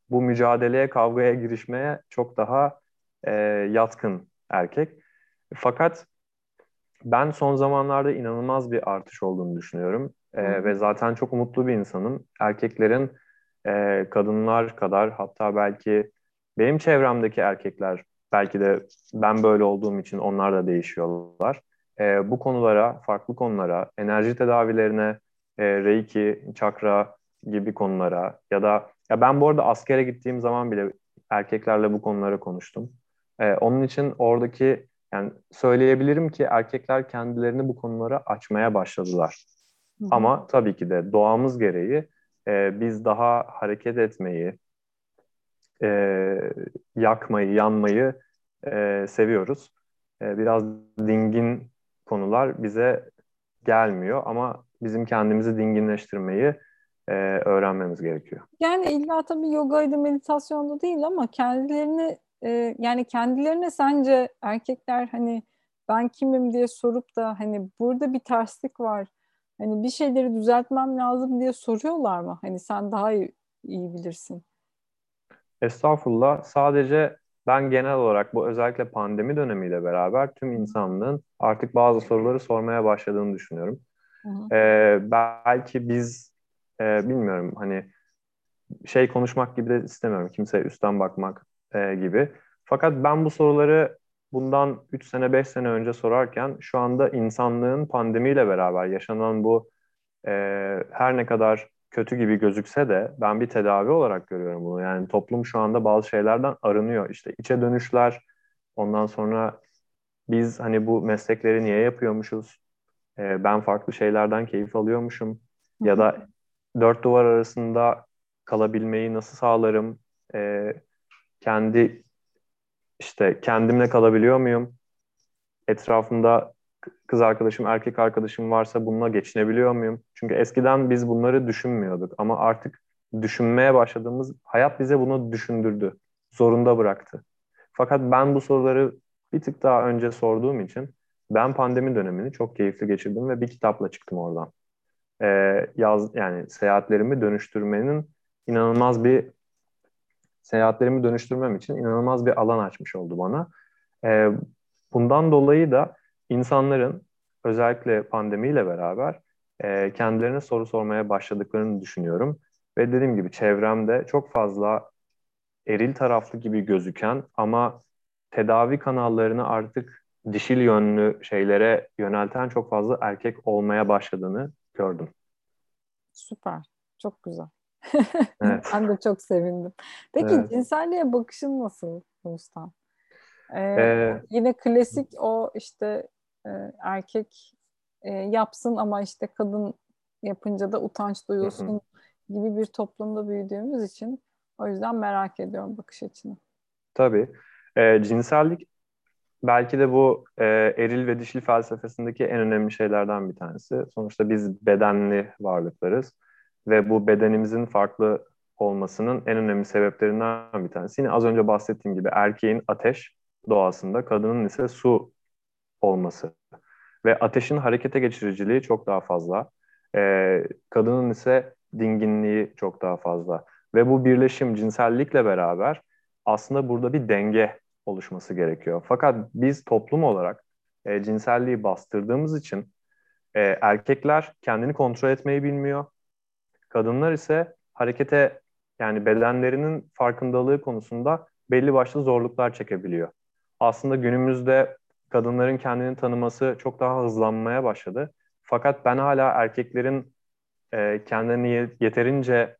bu mücadeleye, kavgaya girişmeye çok daha e, yatkın erkek. Fakat ben son zamanlarda inanılmaz bir artış olduğunu düşünüyorum. E, ve zaten çok umutlu bir insanım. Erkeklerin e, kadınlar kadar hatta belki benim çevremdeki erkekler belki de ben böyle olduğum için onlar da değişiyorlar e, bu konulara, farklı konulara, enerji tedavilerine, e, reiki, çakra gibi konulara ya da ya ben bu arada askere gittiğim zaman bile erkeklerle bu konuları konuştum. E, onun için oradaki yani söyleyebilirim ki erkekler kendilerini bu konulara açmaya başladılar. Hı. Ama tabii ki de doğamız gereği e, biz daha hareket etmeyi, e, yakmayı, yanmayı e, seviyoruz. E, biraz dingin konular bize gelmiyor ama bizim kendimizi dinginleştirmeyi e, öğrenmemiz gerekiyor. Yani illa tabii yogaydı, meditasyonda değil ama kendilerini e, yani kendilerine sence erkekler hani ben kimim diye sorup da hani burada bir terslik var. Hani bir şeyleri düzeltmem lazım diye soruyorlar mı? Hani sen daha iyi, iyi bilirsin. Estağfurullah. Sadece ben genel olarak bu özellikle pandemi dönemiyle beraber tüm insanlığın artık bazı soruları sormaya başladığını düşünüyorum. Hı hı. Ee, belki biz e, bilmiyorum hani şey konuşmak gibi de istemiyorum. Kimseye üstten bakmak e, gibi. Fakat ben bu soruları bundan 3 sene 5 sene önce sorarken şu anda insanlığın pandemiyle beraber yaşanan bu e, her ne kadar kötü gibi gözükse de ben bir tedavi olarak görüyorum bunu. Yani toplum şu anda bazı şeylerden arınıyor. İşte içe dönüşler, ondan sonra biz hani bu meslekleri niye yapıyormuşuz? E, ben farklı şeylerden keyif alıyormuşum. Ya da dört duvar arasında kalabilmeyi nasıl sağlarım? E, kendi işte kendimle kalabiliyor muyum? Etrafımda kız arkadaşım, erkek arkadaşım varsa bununla geçinebiliyor muyum? Çünkü eskiden biz bunları düşünmüyorduk ama artık düşünmeye başladığımız hayat bize bunu düşündürdü. Zorunda bıraktı. Fakat ben bu soruları bir tık daha önce sorduğum için ben pandemi dönemini çok keyifli geçirdim ve bir kitapla çıktım oradan. Ee, yaz yani seyahatlerimi dönüştürmenin inanılmaz bir seyahatlerimi dönüştürmem için inanılmaz bir alan açmış oldu bana. Ee, bundan dolayı da insanların özellikle pandemiyle beraber e, kendilerine soru sormaya başladıklarını düşünüyorum. Ve dediğim gibi çevremde çok fazla eril taraflı gibi gözüken ama tedavi kanallarını artık dişil yönlü şeylere yönelten çok fazla erkek olmaya başladığını gördüm. Süper. Çok güzel. [laughs] Evet. ben de çok sevindim. Peki evet. cinselliğe bakışın nasıl Rustam? Ee, ee, yine klasik o işte e, erkek e, yapsın ama işte kadın yapınca da utanç duyulsun hı. gibi bir toplumda büyüdüğümüz için o yüzden merak ediyorum bakış açını. Tabii. E, cinsellik belki de bu e, eril ve dişil felsefesindeki en önemli şeylerden bir tanesi. Sonuçta biz bedenli varlıklarız ve bu bedenimizin farklı olmasının en önemli sebeplerinden bir tanesi. Yine az önce bahsettiğim gibi erkeğin ateş doğasında, kadının ise su olması. Ve ateşin harekete geçiriciliği çok daha fazla. Ee, kadının ise dinginliği çok daha fazla. Ve bu birleşim cinsellikle beraber aslında burada bir denge oluşması gerekiyor. Fakat biz toplum olarak e, cinselliği bastırdığımız için e, erkekler kendini kontrol etmeyi bilmiyor. Kadınlar ise harekete yani bedenlerinin farkındalığı konusunda belli başlı zorluklar çekebiliyor. Aslında günümüzde kadınların kendini tanıması çok daha hızlanmaya başladı. Fakat ben hala erkeklerin e, kendini yeterince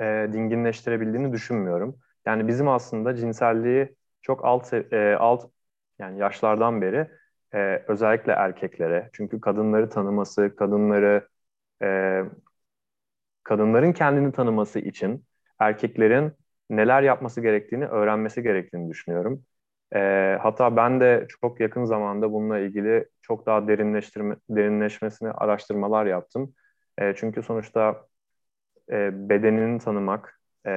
e, dinginleştirebildiğini düşünmüyorum. Yani bizim aslında cinselliği çok alt e, alt yani yaşlardan beri e, özellikle erkeklere çünkü kadınları tanıması, kadınları e, kadınların kendini tanıması için erkeklerin neler yapması gerektiğini öğrenmesi gerektiğini düşünüyorum. E, hatta ben de çok yakın zamanda bununla ilgili çok daha derinleştirme, derinleşmesini araştırmalar yaptım. E, çünkü sonuçta e, bedenini tanımak e,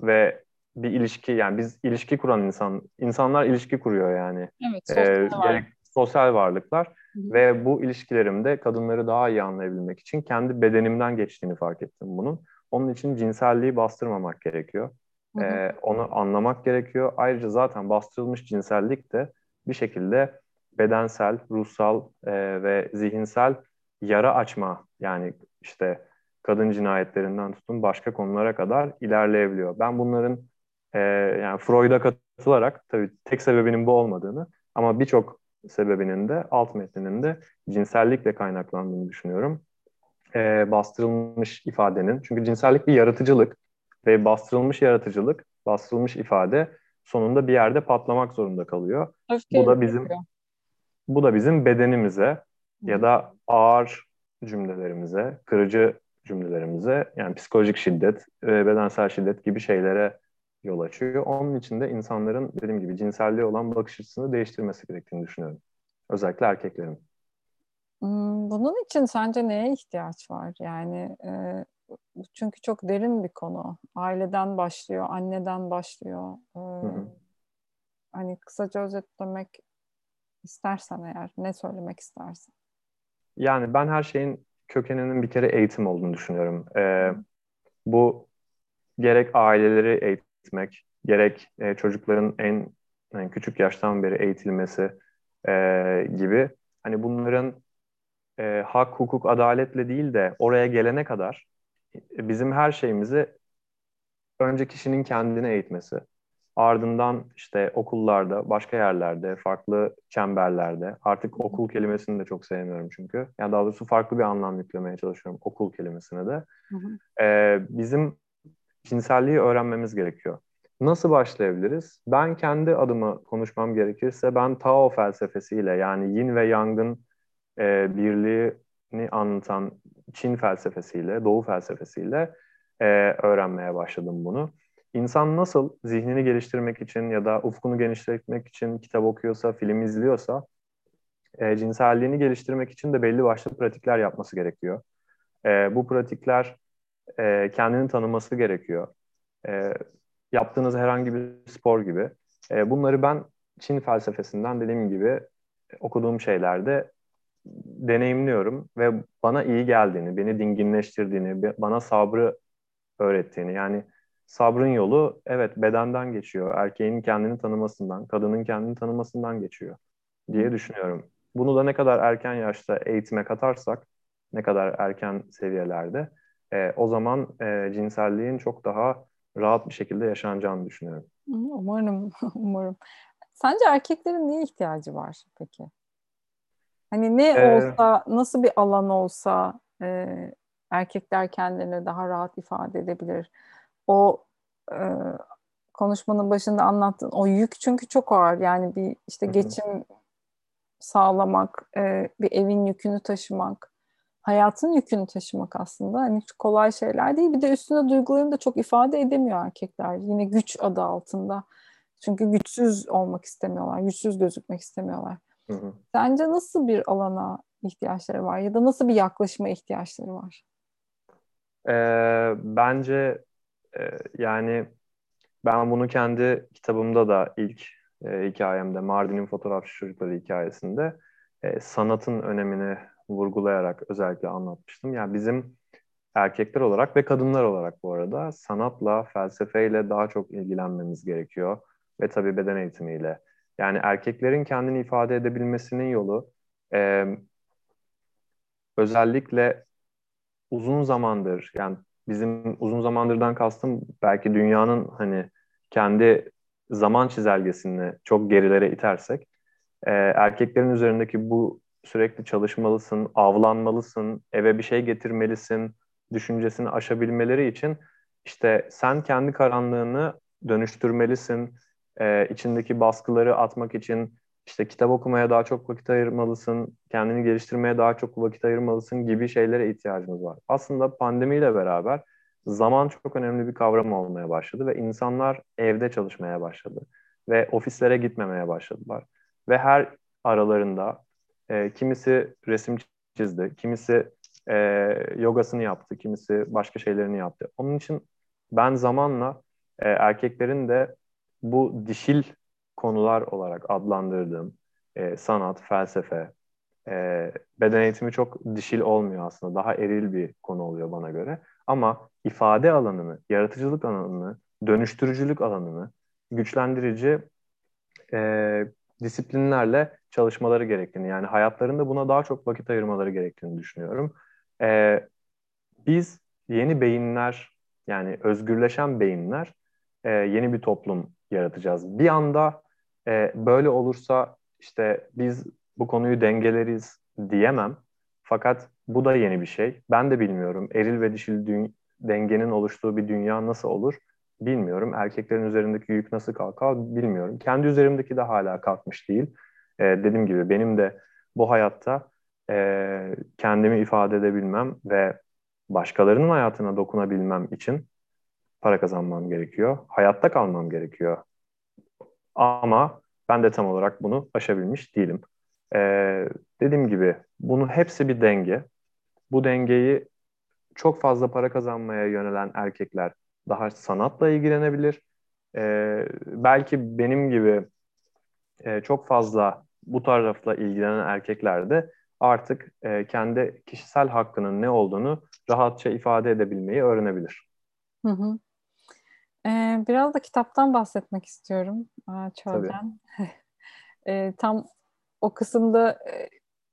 ve bir ilişki yani biz ilişki kuran insan insanlar ilişki kuruyor yani. Evet, sosyal, ee, gerek, sosyal varlıklar Hı-hı. ve bu ilişkilerimde kadınları daha iyi anlayabilmek için kendi bedenimden geçtiğini fark ettim bunun. Onun için cinselliği bastırmamak gerekiyor. Ee, onu anlamak gerekiyor. Ayrıca zaten bastırılmış cinsellik de bir şekilde bedensel, ruhsal e, ve zihinsel yara açma yani işte kadın cinayetlerinden tutun başka konulara kadar ilerleyebiliyor. Ben bunların e, yani Freud'a katılarak tabii tek sebebinin bu olmadığını ama birçok sebebinin de alt metninin de cinsellikle kaynaklandığını düşünüyorum. E, bastırılmış ifadenin çünkü cinsellik bir yaratıcılık ve bastırılmış yaratıcılık, bastırılmış ifade sonunda bir yerde patlamak zorunda kalıyor. Öfkeyle bu da bizim yapıyor. bu da bizim bedenimize ya da ağır cümlelerimize, kırıcı cümlelerimize yani psikolojik şiddet, bedensel şiddet gibi şeylere yol açıyor. Onun için de insanların dediğim gibi cinselliğe olan bakış açısını değiştirmesi gerektiğini düşünüyorum. Özellikle erkeklerin. Hmm, bunun için sence neye ihtiyaç var? Yani e, çünkü çok derin bir konu. Aileden başlıyor, anneden başlıyor. E, hı hı. Hani kısaca özetlemek istersen eğer ne söylemek istersin? Yani ben her şeyin kökeninin bir kere eğitim olduğunu düşünüyorum. E, bu gerek aileleri eğitim etmek, gerek e, çocukların en yani küçük yaştan beri eğitilmesi e, gibi hani bunların e, hak, hukuk, adaletle değil de oraya gelene kadar bizim her şeyimizi önce kişinin kendini eğitmesi, ardından işte okullarda, başka yerlerde, farklı çemberlerde, artık okul kelimesini de çok sevmiyorum çünkü. Yani daha doğrusu farklı bir anlam yüklemeye çalışıyorum okul kelimesine de. Hı hı. Ee, bizim cinselliği öğrenmemiz gerekiyor. Nasıl başlayabiliriz? Ben kendi adıma konuşmam gerekirse ben Tao felsefesiyle yani yin ve yangın e, birliğini anlatan Çin felsefesiyle, Doğu felsefesiyle e, öğrenmeye başladım bunu. İnsan nasıl zihnini geliştirmek için ya da ufkunu genişletmek için kitap okuyorsa, film izliyorsa e, cinselliğini geliştirmek için de belli başlı pratikler yapması gerekiyor. E, bu pratikler e, kendini tanıması gerekiyor. E, yaptığınız herhangi bir spor gibi. E, bunları ben Çin felsefesinden dediğim gibi okuduğum şeylerde deneyimliyorum ve bana iyi geldiğini, beni dinginleştirdiğini, bana sabrı öğrettiğini. Yani sabrın yolu evet bedenden geçiyor. Erkeğin kendini tanımasından, kadının kendini tanımasından geçiyor diye düşünüyorum. Bunu da ne kadar erken yaşta eğitime katarsak, ne kadar erken seviyelerde e, o zaman e, cinselliğin çok daha rahat bir şekilde yaşanacağını düşünüyorum. Umarım, [laughs] umarım. Sence erkeklerin niye ihtiyacı var peki? Hani ne ee, olsa, nasıl bir alan olsa e, erkekler kendilerini daha rahat ifade edebilir. O e, konuşmanın başında anlattığın o yük çünkü çok ağır. Yani bir işte geçim sağlamak, e, bir evin yükünü taşımak, hayatın yükünü taşımak aslında hani kolay şeyler değil. Bir de üstüne duygularını da çok ifade edemiyor erkekler. Yine güç adı altında. Çünkü güçsüz olmak istemiyorlar, güçsüz gözükmek istemiyorlar. Hı hı. Sence nasıl bir alana ihtiyaçları var ya da nasıl bir yaklaşıma ihtiyaçları var? Ee, bence e, yani ben bunu kendi kitabımda da ilk e, hikayemde Mardin'in fotoğrafçı çocukları hikayesinde e, sanatın önemini vurgulayarak özellikle anlatmıştım. Yani bizim erkekler olarak ve kadınlar olarak bu arada sanatla, felsefeyle daha çok ilgilenmemiz gerekiyor ve tabii beden eğitimiyle. Yani erkeklerin kendini ifade edebilmesinin yolu e, özellikle uzun zamandır yani bizim uzun zamandırdan kastım belki dünyanın hani kendi zaman çizelgesini çok gerilere itersek e, erkeklerin üzerindeki bu sürekli çalışmalısın, avlanmalısın, eve bir şey getirmelisin düşüncesini aşabilmeleri için işte sen kendi karanlığını dönüştürmelisin, e, içindeki baskıları atmak için işte kitap okumaya daha çok vakit ayırmalısın, kendini geliştirmeye daha çok vakit ayırmalısın gibi şeylere ihtiyacımız var. Aslında pandemiyle beraber zaman çok önemli bir kavram olmaya başladı ve insanlar evde çalışmaya başladı ve ofislere gitmemeye başladılar. Ve her aralarında e, kimisi resim çizdi, kimisi e, yogasını yaptı, kimisi başka şeylerini yaptı. Onun için ben zamanla e, erkeklerin de bu dişil konular olarak adlandırdığım e, sanat, felsefe, e, beden eğitimi çok dişil olmuyor aslında. Daha eril bir konu oluyor bana göre. Ama ifade alanını, yaratıcılık alanını, dönüştürücülük alanını güçlendirici e, disiplinlerle çalışmaları gerektiğini, yani hayatlarında buna daha çok vakit ayırmaları gerektiğini düşünüyorum. E, biz yeni beyinler, yani özgürleşen beyinler, e, yeni bir toplum yaratacağız. Bir anda e, böyle olursa işte biz bu konuyu dengeleriz diyemem. Fakat bu da yeni bir şey. Ben de bilmiyorum. Eril ve dişil dengenin oluştuğu bir dünya nasıl olur bilmiyorum. Erkeklerin üzerindeki yük nasıl kalkar bilmiyorum. Kendi üzerimdeki de hala kalkmış değil. E, dediğim gibi benim de bu hayatta e, kendimi ifade edebilmem ve başkalarının hayatına dokunabilmem için para kazanmam gerekiyor. Hayatta kalmam gerekiyor. Ama ben de tam olarak bunu aşabilmiş değilim. Ee, dediğim gibi bunu hepsi bir denge. Bu dengeyi çok fazla para kazanmaya yönelen erkekler daha sanatla ilgilenebilir. Ee, belki benim gibi e, çok fazla bu tarafla ilgilenen erkekler de artık e, kendi kişisel hakkının ne olduğunu rahatça ifade edebilmeyi öğrenebilir. Hı hı. Ee, biraz da kitaptan bahsetmek istiyorum Çölden. [laughs] e, tam o kısımda e,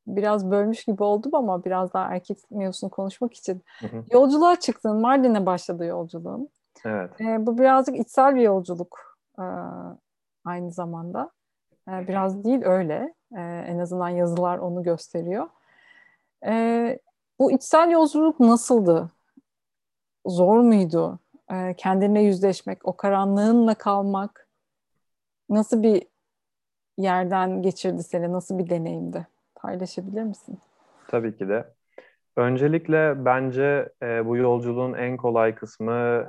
biraz bölmüş gibi oldum ama biraz daha erkek mevzusunu konuşmak için. Hı hı. Yolculuğa çıktın, Mardin'e başladı yolculuğun. Evet. E, bu birazcık içsel bir yolculuk e, aynı zamanda. E, biraz değil öyle. E, en azından yazılar onu gösteriyor. E, bu içsel yolculuk nasıldı? Zor muydu? E, kendine yüzleşmek, o karanlığınla kalmak nasıl bir yerden geçirdi seni? Nasıl bir deneyimdi? Paylaşabilir misin? Tabii ki de. Öncelikle bence e, bu yolculuğun en kolay kısmı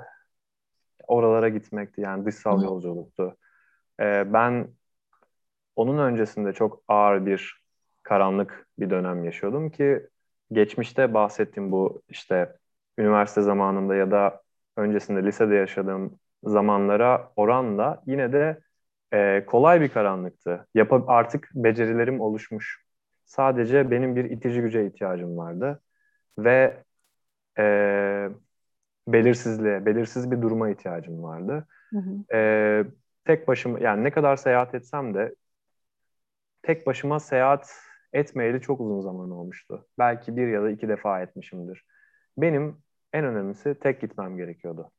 oralara gitmekti. Yani dışsal Hı. yolculuktu. E, ben onun öncesinde çok ağır bir karanlık bir dönem yaşıyordum ki geçmişte bahsettiğim bu işte üniversite zamanında ya da öncesinde lisede yaşadığım zamanlara oranla yine de e, kolay bir karanlıktı. Yap artık becerilerim oluşmuş. Sadece benim bir itici güce ihtiyacım vardı ve e, belirsizliğe, belirsiz bir duruma ihtiyacım vardı. Hı hı. E, tek başıma yani ne kadar seyahat etsem de tek başıma seyahat etmeyeli çok uzun zaman olmuştu. Belki bir ya da iki defa etmişimdir. Benim en önemlisi tek gitmem gerekiyordu.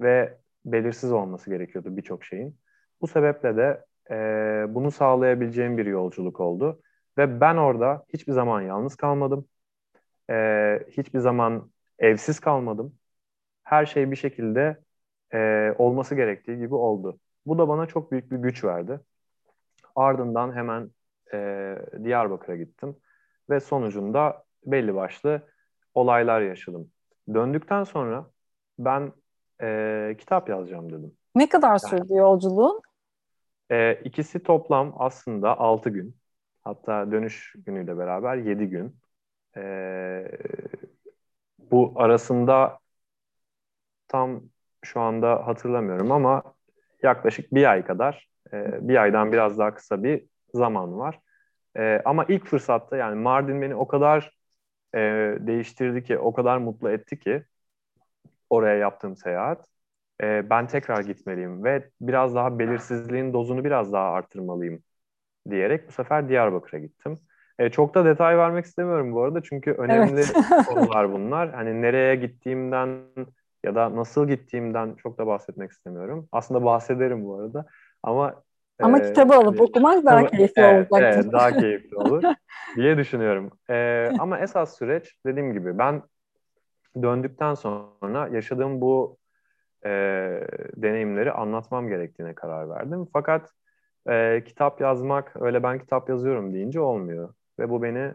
Ve belirsiz olması gerekiyordu birçok şeyin. Bu sebeple de e, bunu sağlayabileceğim bir yolculuk oldu. Ve ben orada hiçbir zaman yalnız kalmadım. E, hiçbir zaman evsiz kalmadım. Her şey bir şekilde e, olması gerektiği gibi oldu. Bu da bana çok büyük bir güç verdi. Ardından hemen e, Diyarbakır'a gittim ve sonucunda belli başlı olaylar yaşadım. Döndükten sonra ben e, kitap yazacağım dedim. Ne kadar sürdü yolculuğun? E, ikisi toplam aslında 6 gün. Hatta dönüş günüyle beraber 7 gün. E, bu arasında tam şu anda hatırlamıyorum ama yaklaşık bir ay kadar, e, bir aydan biraz daha kısa bir zaman var. E, ama ilk fırsatta yani Mardin beni o kadar e, değiştirdi ki, o kadar mutlu etti ki oraya yaptığım seyahat. E, ben tekrar gitmeliyim ve biraz daha belirsizliğin dozunu biraz daha artırmalıyım diyerek bu sefer Diyarbakır'a gittim. E, çok da detay vermek istemiyorum bu arada çünkü önemli evet. [laughs] konular bunlar. Hani nereye gittiğimden ya da nasıl gittiğimden çok da bahsetmek istemiyorum. Aslında bahsederim bu arada ama ama ee, kitabı alıp hani, okumak daha keyifli evet, olacak. Evet, daha keyifli olur [laughs] diye düşünüyorum. Ee, ama esas süreç dediğim gibi ben döndükten sonra yaşadığım bu e, deneyimleri anlatmam gerektiğine karar verdim. Fakat e, kitap yazmak, öyle ben kitap yazıyorum deyince olmuyor. Ve bu beni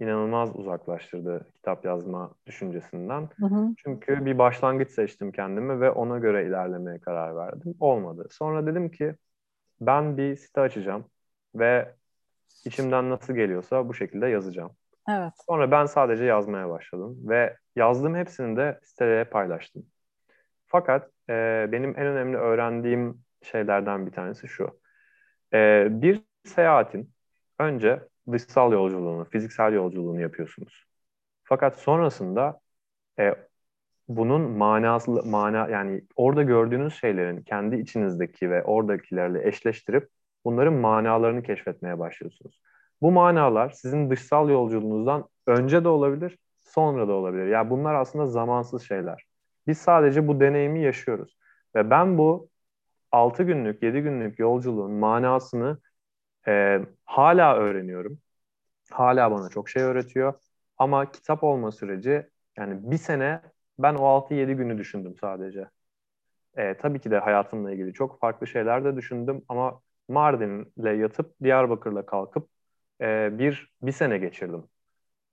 inanılmaz uzaklaştırdı kitap yazma düşüncesinden. Hı hı. Çünkü bir başlangıç seçtim kendime ve ona göre ilerlemeye karar verdim. Olmadı. Sonra dedim ki ben bir site açacağım ve içimden nasıl geliyorsa bu şekilde yazacağım. Evet. Sonra ben sadece yazmaya başladım ve yazdığım hepsini de siteye paylaştım. Fakat e, benim en önemli öğrendiğim şeylerden bir tanesi şu. E, bir seyahatin önce dışsal yolculuğunu, fiziksel yolculuğunu yapıyorsunuz. Fakat sonrasında e, bunun manası mana yani orada gördüğünüz şeylerin kendi içinizdeki ve oradakilerle eşleştirip bunların manalarını keşfetmeye başlıyorsunuz. Bu manalar sizin dışsal yolculuğunuzdan önce de olabilir, sonra da olabilir. Yani bunlar aslında zamansız şeyler. Biz sadece bu deneyimi yaşıyoruz. Ve ben bu 6 günlük, 7 günlük yolculuğun manasını e, hala öğreniyorum. Hala bana çok şey öğretiyor. Ama kitap olma süreci yani bir sene ben o 6-7 günü düşündüm sadece. E, tabii ki de hayatımla ilgili çok farklı şeyler de düşündüm ama Mardin'le yatıp Diyarbakır'la kalkıp e, bir bir sene geçirdim.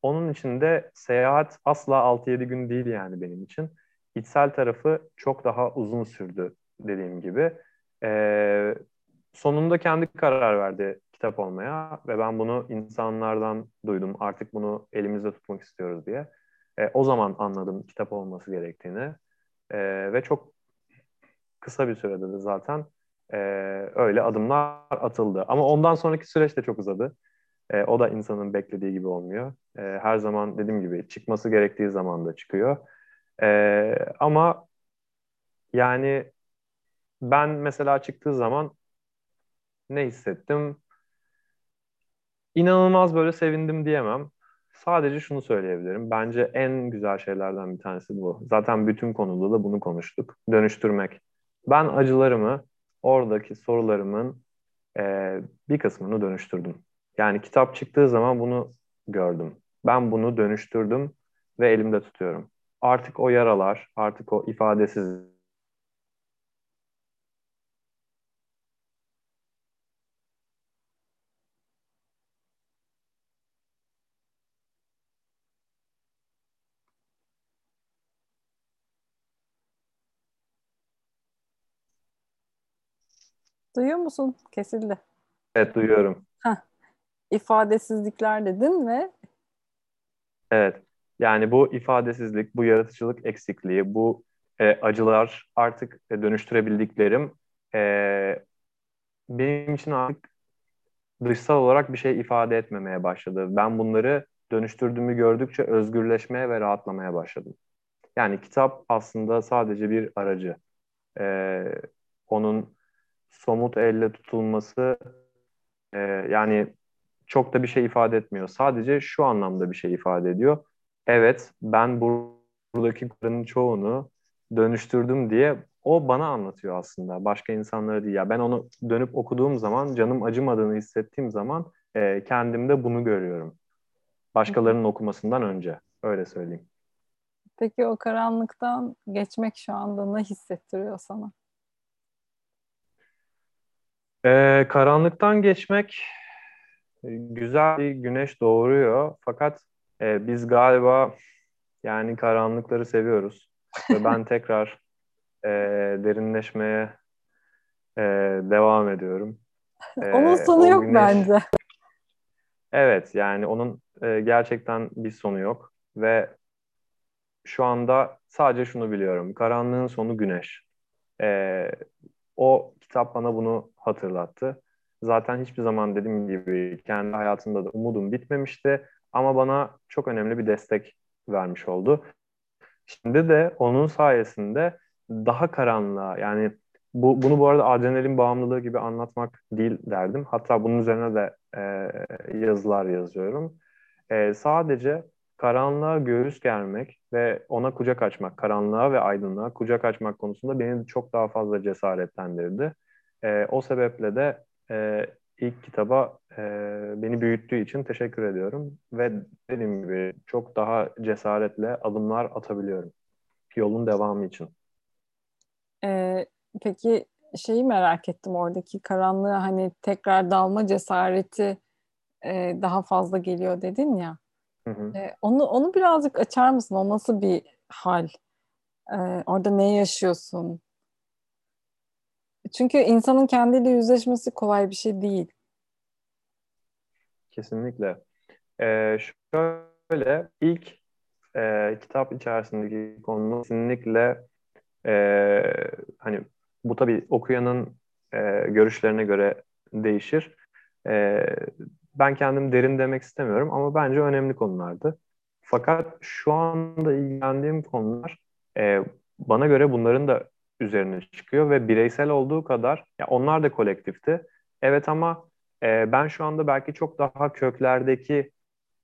Onun için de seyahat asla 6-7 gün değil yani benim için. İçsel tarafı çok daha uzun sürdü dediğim gibi. E, sonunda kendi karar verdi kitap olmaya ve ben bunu insanlardan duydum. Artık bunu elimizde tutmak istiyoruz diye. E, o zaman anladım kitap olması gerektiğini. E, ve çok kısa bir sürede de zaten e, öyle adımlar atıldı. Ama ondan sonraki süreç de çok uzadı. E, o da insanın beklediği gibi olmuyor. E, her zaman dediğim gibi çıkması gerektiği zaman da çıkıyor. E, ama yani ben mesela çıktığı zaman ne hissettim? İnanılmaz böyle sevindim diyemem. Sadece şunu söyleyebilirim. Bence en güzel şeylerden bir tanesi bu. Zaten bütün konuda da bunu konuştuk. Dönüştürmek. Ben acılarımı, oradaki sorularımın e, bir kısmını dönüştürdüm. Yani kitap çıktığı zaman bunu gördüm. Ben bunu dönüştürdüm ve elimde tutuyorum. Artık o yaralar, artık o ifadesiz Duyuyor musun? Kesildi. Evet duyuyorum. Heh. İfadesizlikler dedin ve Evet. Yani bu ifadesizlik, bu yaratıcılık eksikliği, bu e, acılar artık e, dönüştürebildiklerim e, benim için artık dışsal olarak bir şey ifade etmemeye başladı. Ben bunları dönüştürdüğümü gördükçe özgürleşmeye ve rahatlamaya başladım. Yani kitap aslında sadece bir aracı. E, onun somut elle tutulması e, yani çok da bir şey ifade etmiyor. Sadece şu anlamda bir şey ifade ediyor. Evet ben buradaki kuranın çoğunu dönüştürdüm diye o bana anlatıyor aslında. Başka insanlara değil. Ya ben onu dönüp okuduğum zaman canım acımadığını hissettiğim zaman e, kendimde bunu görüyorum. Başkalarının okumasından önce. Öyle söyleyeyim. Peki o karanlıktan geçmek şu anda ne hissettiriyor sana? Ee, karanlıktan geçmek güzel bir güneş doğuruyor. Fakat e, biz galiba yani karanlıkları seviyoruz. Ve ben [laughs] tekrar e, derinleşmeye e, devam ediyorum. E, onun sonu yok güneş... bence. Evet yani onun e, gerçekten bir sonu yok. Ve şu anda sadece şunu biliyorum. Karanlığın sonu güneş. E, o kitap bana bunu hatırlattı. Zaten hiçbir zaman dediğim gibi kendi hayatımda da umudum bitmemişti ama bana çok önemli bir destek vermiş oldu. Şimdi de onun sayesinde daha karanlığa yani bu, bunu bu arada adrenalin bağımlılığı gibi anlatmak değil derdim. Hatta bunun üzerine de e, yazılar yazıyorum. E, sadece karanlığa göğüs germek ve ona kucak açmak, karanlığa ve aydınlığa kucak açmak konusunda beni çok daha fazla cesaretlendirdi. E, o sebeple de e, ilk kitaba e, beni büyüttüğü için teşekkür ediyorum. Ve dediğim gibi çok daha cesaretle adımlar atabiliyorum. Yolun devamı için. Ee, peki şeyi merak ettim oradaki karanlığa hani tekrar dalma cesareti e, daha fazla geliyor dedin ya. Hı hı. E, onu onu birazcık açar mısın? O nasıl bir hal? E, orada ne yaşıyorsun? Çünkü insanın kendiyle yüzleşmesi kolay bir şey değil. Kesinlikle. Ee, şöyle ilk e, kitap içerisindeki konu kesinlikle e, hani bu tabii okuyanın e, görüşlerine göre değişir. E, ben kendim derin demek istemiyorum ama bence önemli konulardı. Fakat şu anda ilgilendiğim konular e, bana göre bunların da üzerine çıkıyor ve bireysel olduğu kadar ya onlar da kolektifti. Evet ama e, ben şu anda belki çok daha köklerdeki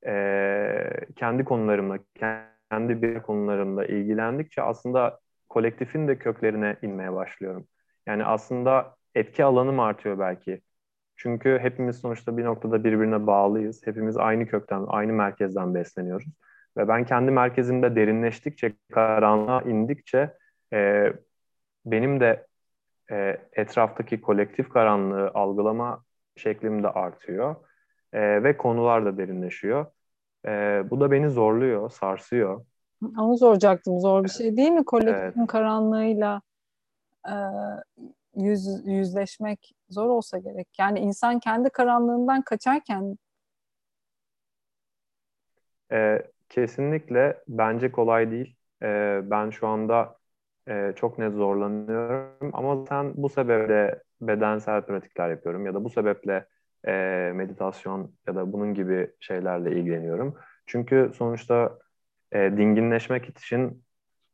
e, kendi konularımla, kendi bir konularımla ilgilendikçe aslında kolektifin de köklerine inmeye başlıyorum. Yani aslında etki alanım artıyor belki. Çünkü hepimiz sonuçta bir noktada birbirine bağlıyız. Hepimiz aynı kökten, aynı merkezden besleniyoruz. Ve ben kendi merkezimde derinleştikçe, karanlığa indikçe e, benim de e, etraftaki kolektif karanlığı algılama şeklim de artıyor. E, ve konular da derinleşiyor. E, bu da beni zorluyor, sarsıyor. Onu soracaktım. Zor bir şey değil mi? Kolektifin evet. karanlığıyla e, yüz, yüzleşmek zor olsa gerek. Yani insan kendi karanlığından kaçarken e, kesinlikle bence kolay değil. E, ben şu anda e, çok net zorlanıyorum ama sen bu sebeple bedensel pratikler yapıyorum ya da bu sebeple e, meditasyon ya da bunun gibi şeylerle ilgileniyorum. Çünkü sonuçta e, dinginleşmek için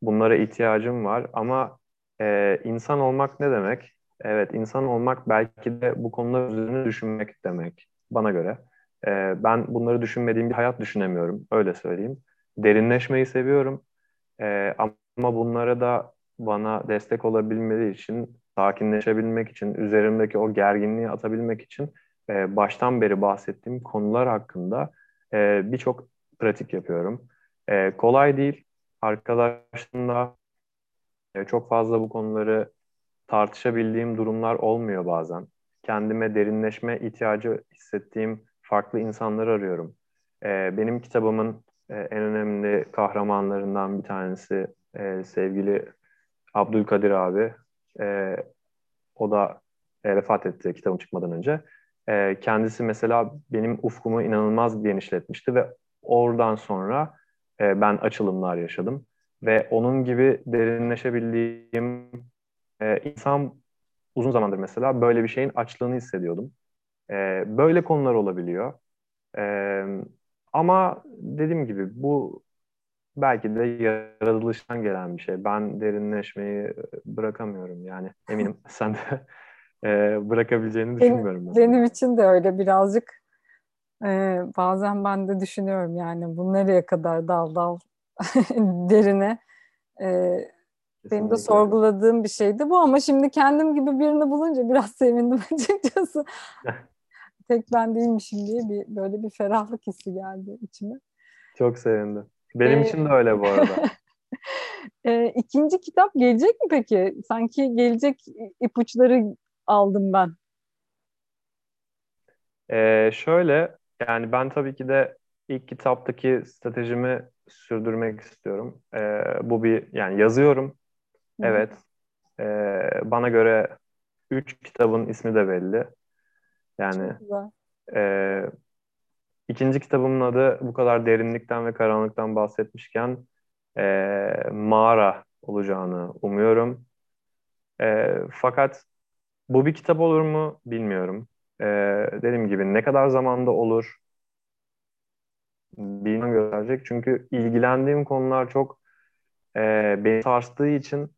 bunlara ihtiyacım var ama e, insan olmak ne demek? Evet, insan olmak belki de bu konular üzerine düşünmek demek bana göre. Ee, ben bunları düşünmediğim bir hayat düşünemiyorum, öyle söyleyeyim. Derinleşmeyi seviyorum ee, ama bunlara da bana destek olabilmeleri için, sakinleşebilmek için, üzerimdeki o gerginliği atabilmek için e, baştan beri bahsettiğim konular hakkında e, birçok pratik yapıyorum. E, kolay değil, arkadaşlarımla e, çok fazla bu konuları tartışabildiğim durumlar olmuyor bazen. Kendime derinleşme ihtiyacı hissettiğim farklı insanları arıyorum. E, benim kitabımın e, en önemli kahramanlarından bir tanesi e, sevgili Abdülkadir abi. E, o da e, vefat etti kitabım çıkmadan önce. E, kendisi mesela benim ufkumu inanılmaz genişletmişti ve oradan sonra e, ben açılımlar yaşadım. Ve onun gibi derinleşebildiğim e, insan uzun zamandır mesela böyle bir şeyin açlığını hissediyordum. E, böyle konular olabiliyor. E, ama dediğim gibi bu belki de yaratılıştan gelen bir şey. Ben derinleşmeyi bırakamıyorum yani. Eminim [laughs] sen de e, bırakabileceğini düşünmüyorum. Benim, benim için de öyle birazcık. E, bazen ben de düşünüyorum yani bu nereye kadar dal dal [laughs] derine. E, benim de sorguladığım bir şeydi bu ama şimdi kendim gibi birini bulunca biraz [laughs] sevindim açıkçası. [laughs] Tek ben değilmişim diye bir böyle bir ferahlık hissi geldi içime. Çok sevindim. Benim ee, için de öyle bu arada. [laughs] e, ikinci kitap gelecek mi peki? Sanki gelecek ipuçları aldım ben. Ee, şöyle yani ben tabii ki de ilk kitaptaki stratejimi sürdürmek istiyorum. Ee, bu bir yani yazıyorum. Evet. Ee, bana göre üç kitabın ismi de belli. Yani e, ikinci kitabımın adı bu kadar derinlikten ve karanlıktan bahsetmişken e, mağara olacağını umuyorum. E, fakat bu bir kitap olur mu bilmiyorum. E, dediğim gibi ne kadar zamanda olur bilmem gösterecek. Çünkü ilgilendiğim konular çok e, beni sarstığı için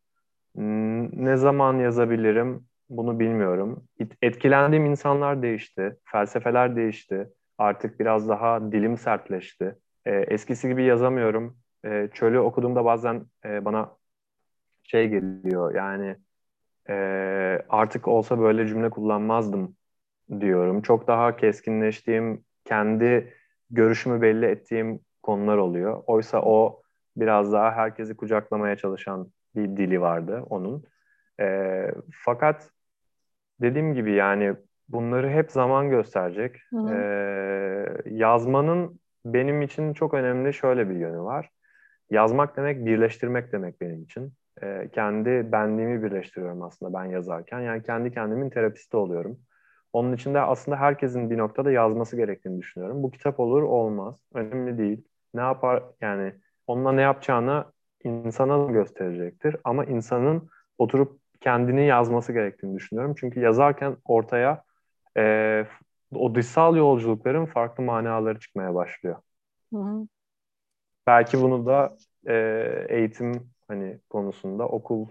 ne zaman yazabilirim bunu bilmiyorum. Etkilendiğim insanlar değişti, felsefeler değişti. Artık biraz daha dilim sertleşti. E, eskisi gibi yazamıyorum. E, çölü okuduğumda bazen e, bana şey geliyor yani artık olsa böyle cümle kullanmazdım diyorum. Çok daha keskinleştiğim, kendi görüşümü belli ettiğim konular oluyor. Oysa o biraz daha herkesi kucaklamaya çalışan bir dili vardı onun. E, fakat dediğim gibi yani bunları hep zaman gösterecek. Hı E, yazmanın benim için çok önemli şöyle bir yönü var. Yazmak demek birleştirmek demek benim için. E, kendi benliğimi birleştiriyorum aslında ben yazarken. Yani kendi kendimin terapisti oluyorum. Onun için de aslında herkesin bir noktada yazması gerektiğini düşünüyorum. Bu kitap olur olmaz. Önemli değil. Ne yapar yani onunla ne yapacağını insana gösterecektir. Ama insanın oturup kendini yazması gerektiğini düşünüyorum. Çünkü yazarken ortaya e, o dışsal yolculukların farklı manaları çıkmaya başlıyor. Hı hı. Belki bunu da e, eğitim hani konusunda okul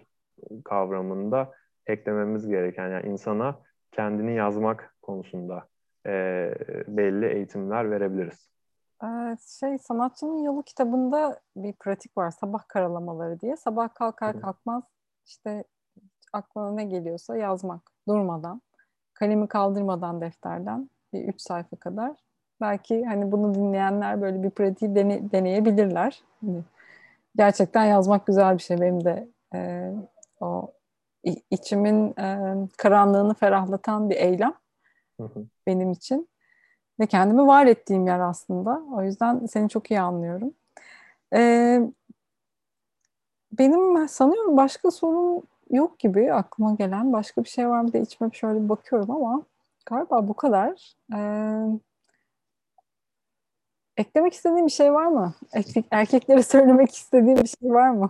kavramında eklememiz gereken yani insana kendini yazmak konusunda e, belli eğitimler verebiliriz. Şey sanatçının yolu kitabında bir pratik var sabah karalamaları diye. Sabah kalkar kalkmaz işte aklına ne geliyorsa yazmak durmadan kalemi kaldırmadan defterden bir üç sayfa kadar. Belki hani bunu dinleyenler böyle bir pratiği dene, deneyebilirler. Hani gerçekten yazmak güzel bir şey benim de e, o içimin e, karanlığını ferahlatan bir eylem benim için ve kendimi var ettiğim yer aslında. O yüzden seni çok iyi anlıyorum. E, benim sanıyorum başka sorun yok gibi aklıma gelen. Başka bir şey var mı diye içime şöyle bir bakıyorum ama galiba bu kadar. Ee, eklemek istediğin bir şey var mı? erkeklere söylemek istediğin bir şey var mı?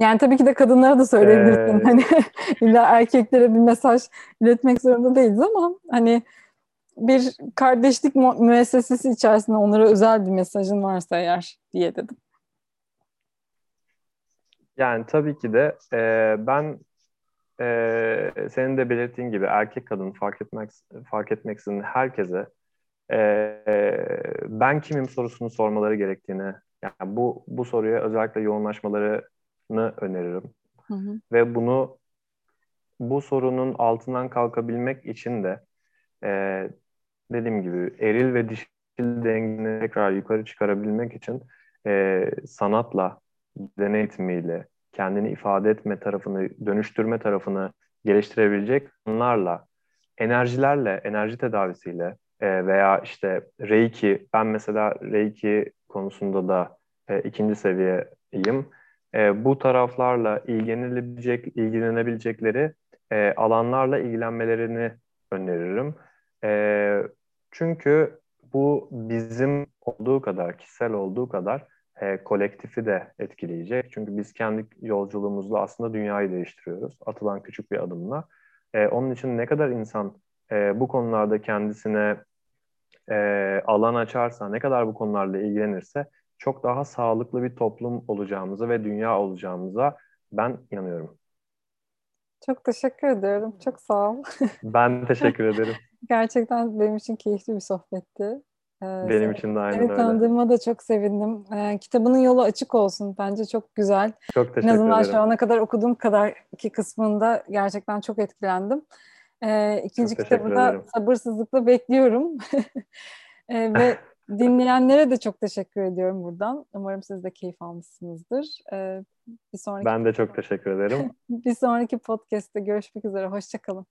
Yani tabii ki de kadınlara da söyleyebilirsin. Ee... Hani [laughs] illa erkeklere bir mesaj iletmek zorunda değiliz ama hani bir kardeşlik müessesesi içerisinde onlara özel bir mesajın varsa eğer diye dedim. Yani tabii ki de e, ben e, senin de belirttiğin gibi erkek kadın fark etmek fark etmeksizin herkese e, ben kimim sorusunu sormaları gerektiğini yani bu bu soruya özellikle yoğunlaşmalarını öneririm. Hı hı. Ve bunu bu sorunun altından kalkabilmek için de e, dediğim gibi eril ve dişil dengeni tekrar yukarı çıkarabilmek için e, sanatla, deney eğitimiyle, kendini ifade etme tarafını, dönüştürme tarafını geliştirebilecek onlarla, enerjilerle, enerji tedavisiyle e, veya işte Reiki, ben mesela Reiki konusunda da e, ikinci seviyeyim. E, bu taraflarla ilgilenebilecek, ilgilenebilecekleri e, alanlarla ilgilenmelerini öneririm. E, çünkü bu bizim olduğu kadar, kişisel olduğu kadar e, kolektifi de etkileyecek. Çünkü biz kendi yolculuğumuzla aslında dünyayı değiştiriyoruz. Atılan küçük bir adımla. E, onun için ne kadar insan e, bu konularda kendisine e, alan açarsa, ne kadar bu konularla ilgilenirse çok daha sağlıklı bir toplum olacağımıza ve dünya olacağımıza ben inanıyorum. Çok teşekkür ediyorum. Çok sağ ol. ben teşekkür ederim. [laughs] Gerçekten benim için keyifli bir sohbetti. Ee, Benim için de aynı öyle. tanıdığıma da çok sevindim. Ee, kitabının yolu açık olsun. Bence çok güzel. Çok teşekkür ederim. En azından ederim. şu ana kadar okuduğum kadar ki kısmında gerçekten çok etkilendim. Ee, ikinci çok kitabı da sabırsızlıkla bekliyorum. [laughs] ee, ve [laughs] dinleyenlere de çok teşekkür ediyorum buradan. Umarım siz de keyif almışsınızdır. Ee, bir sonraki Ben de çok teşekkür ederim. [laughs] bir sonraki podcast'te görüşmek üzere. Hoşçakalın.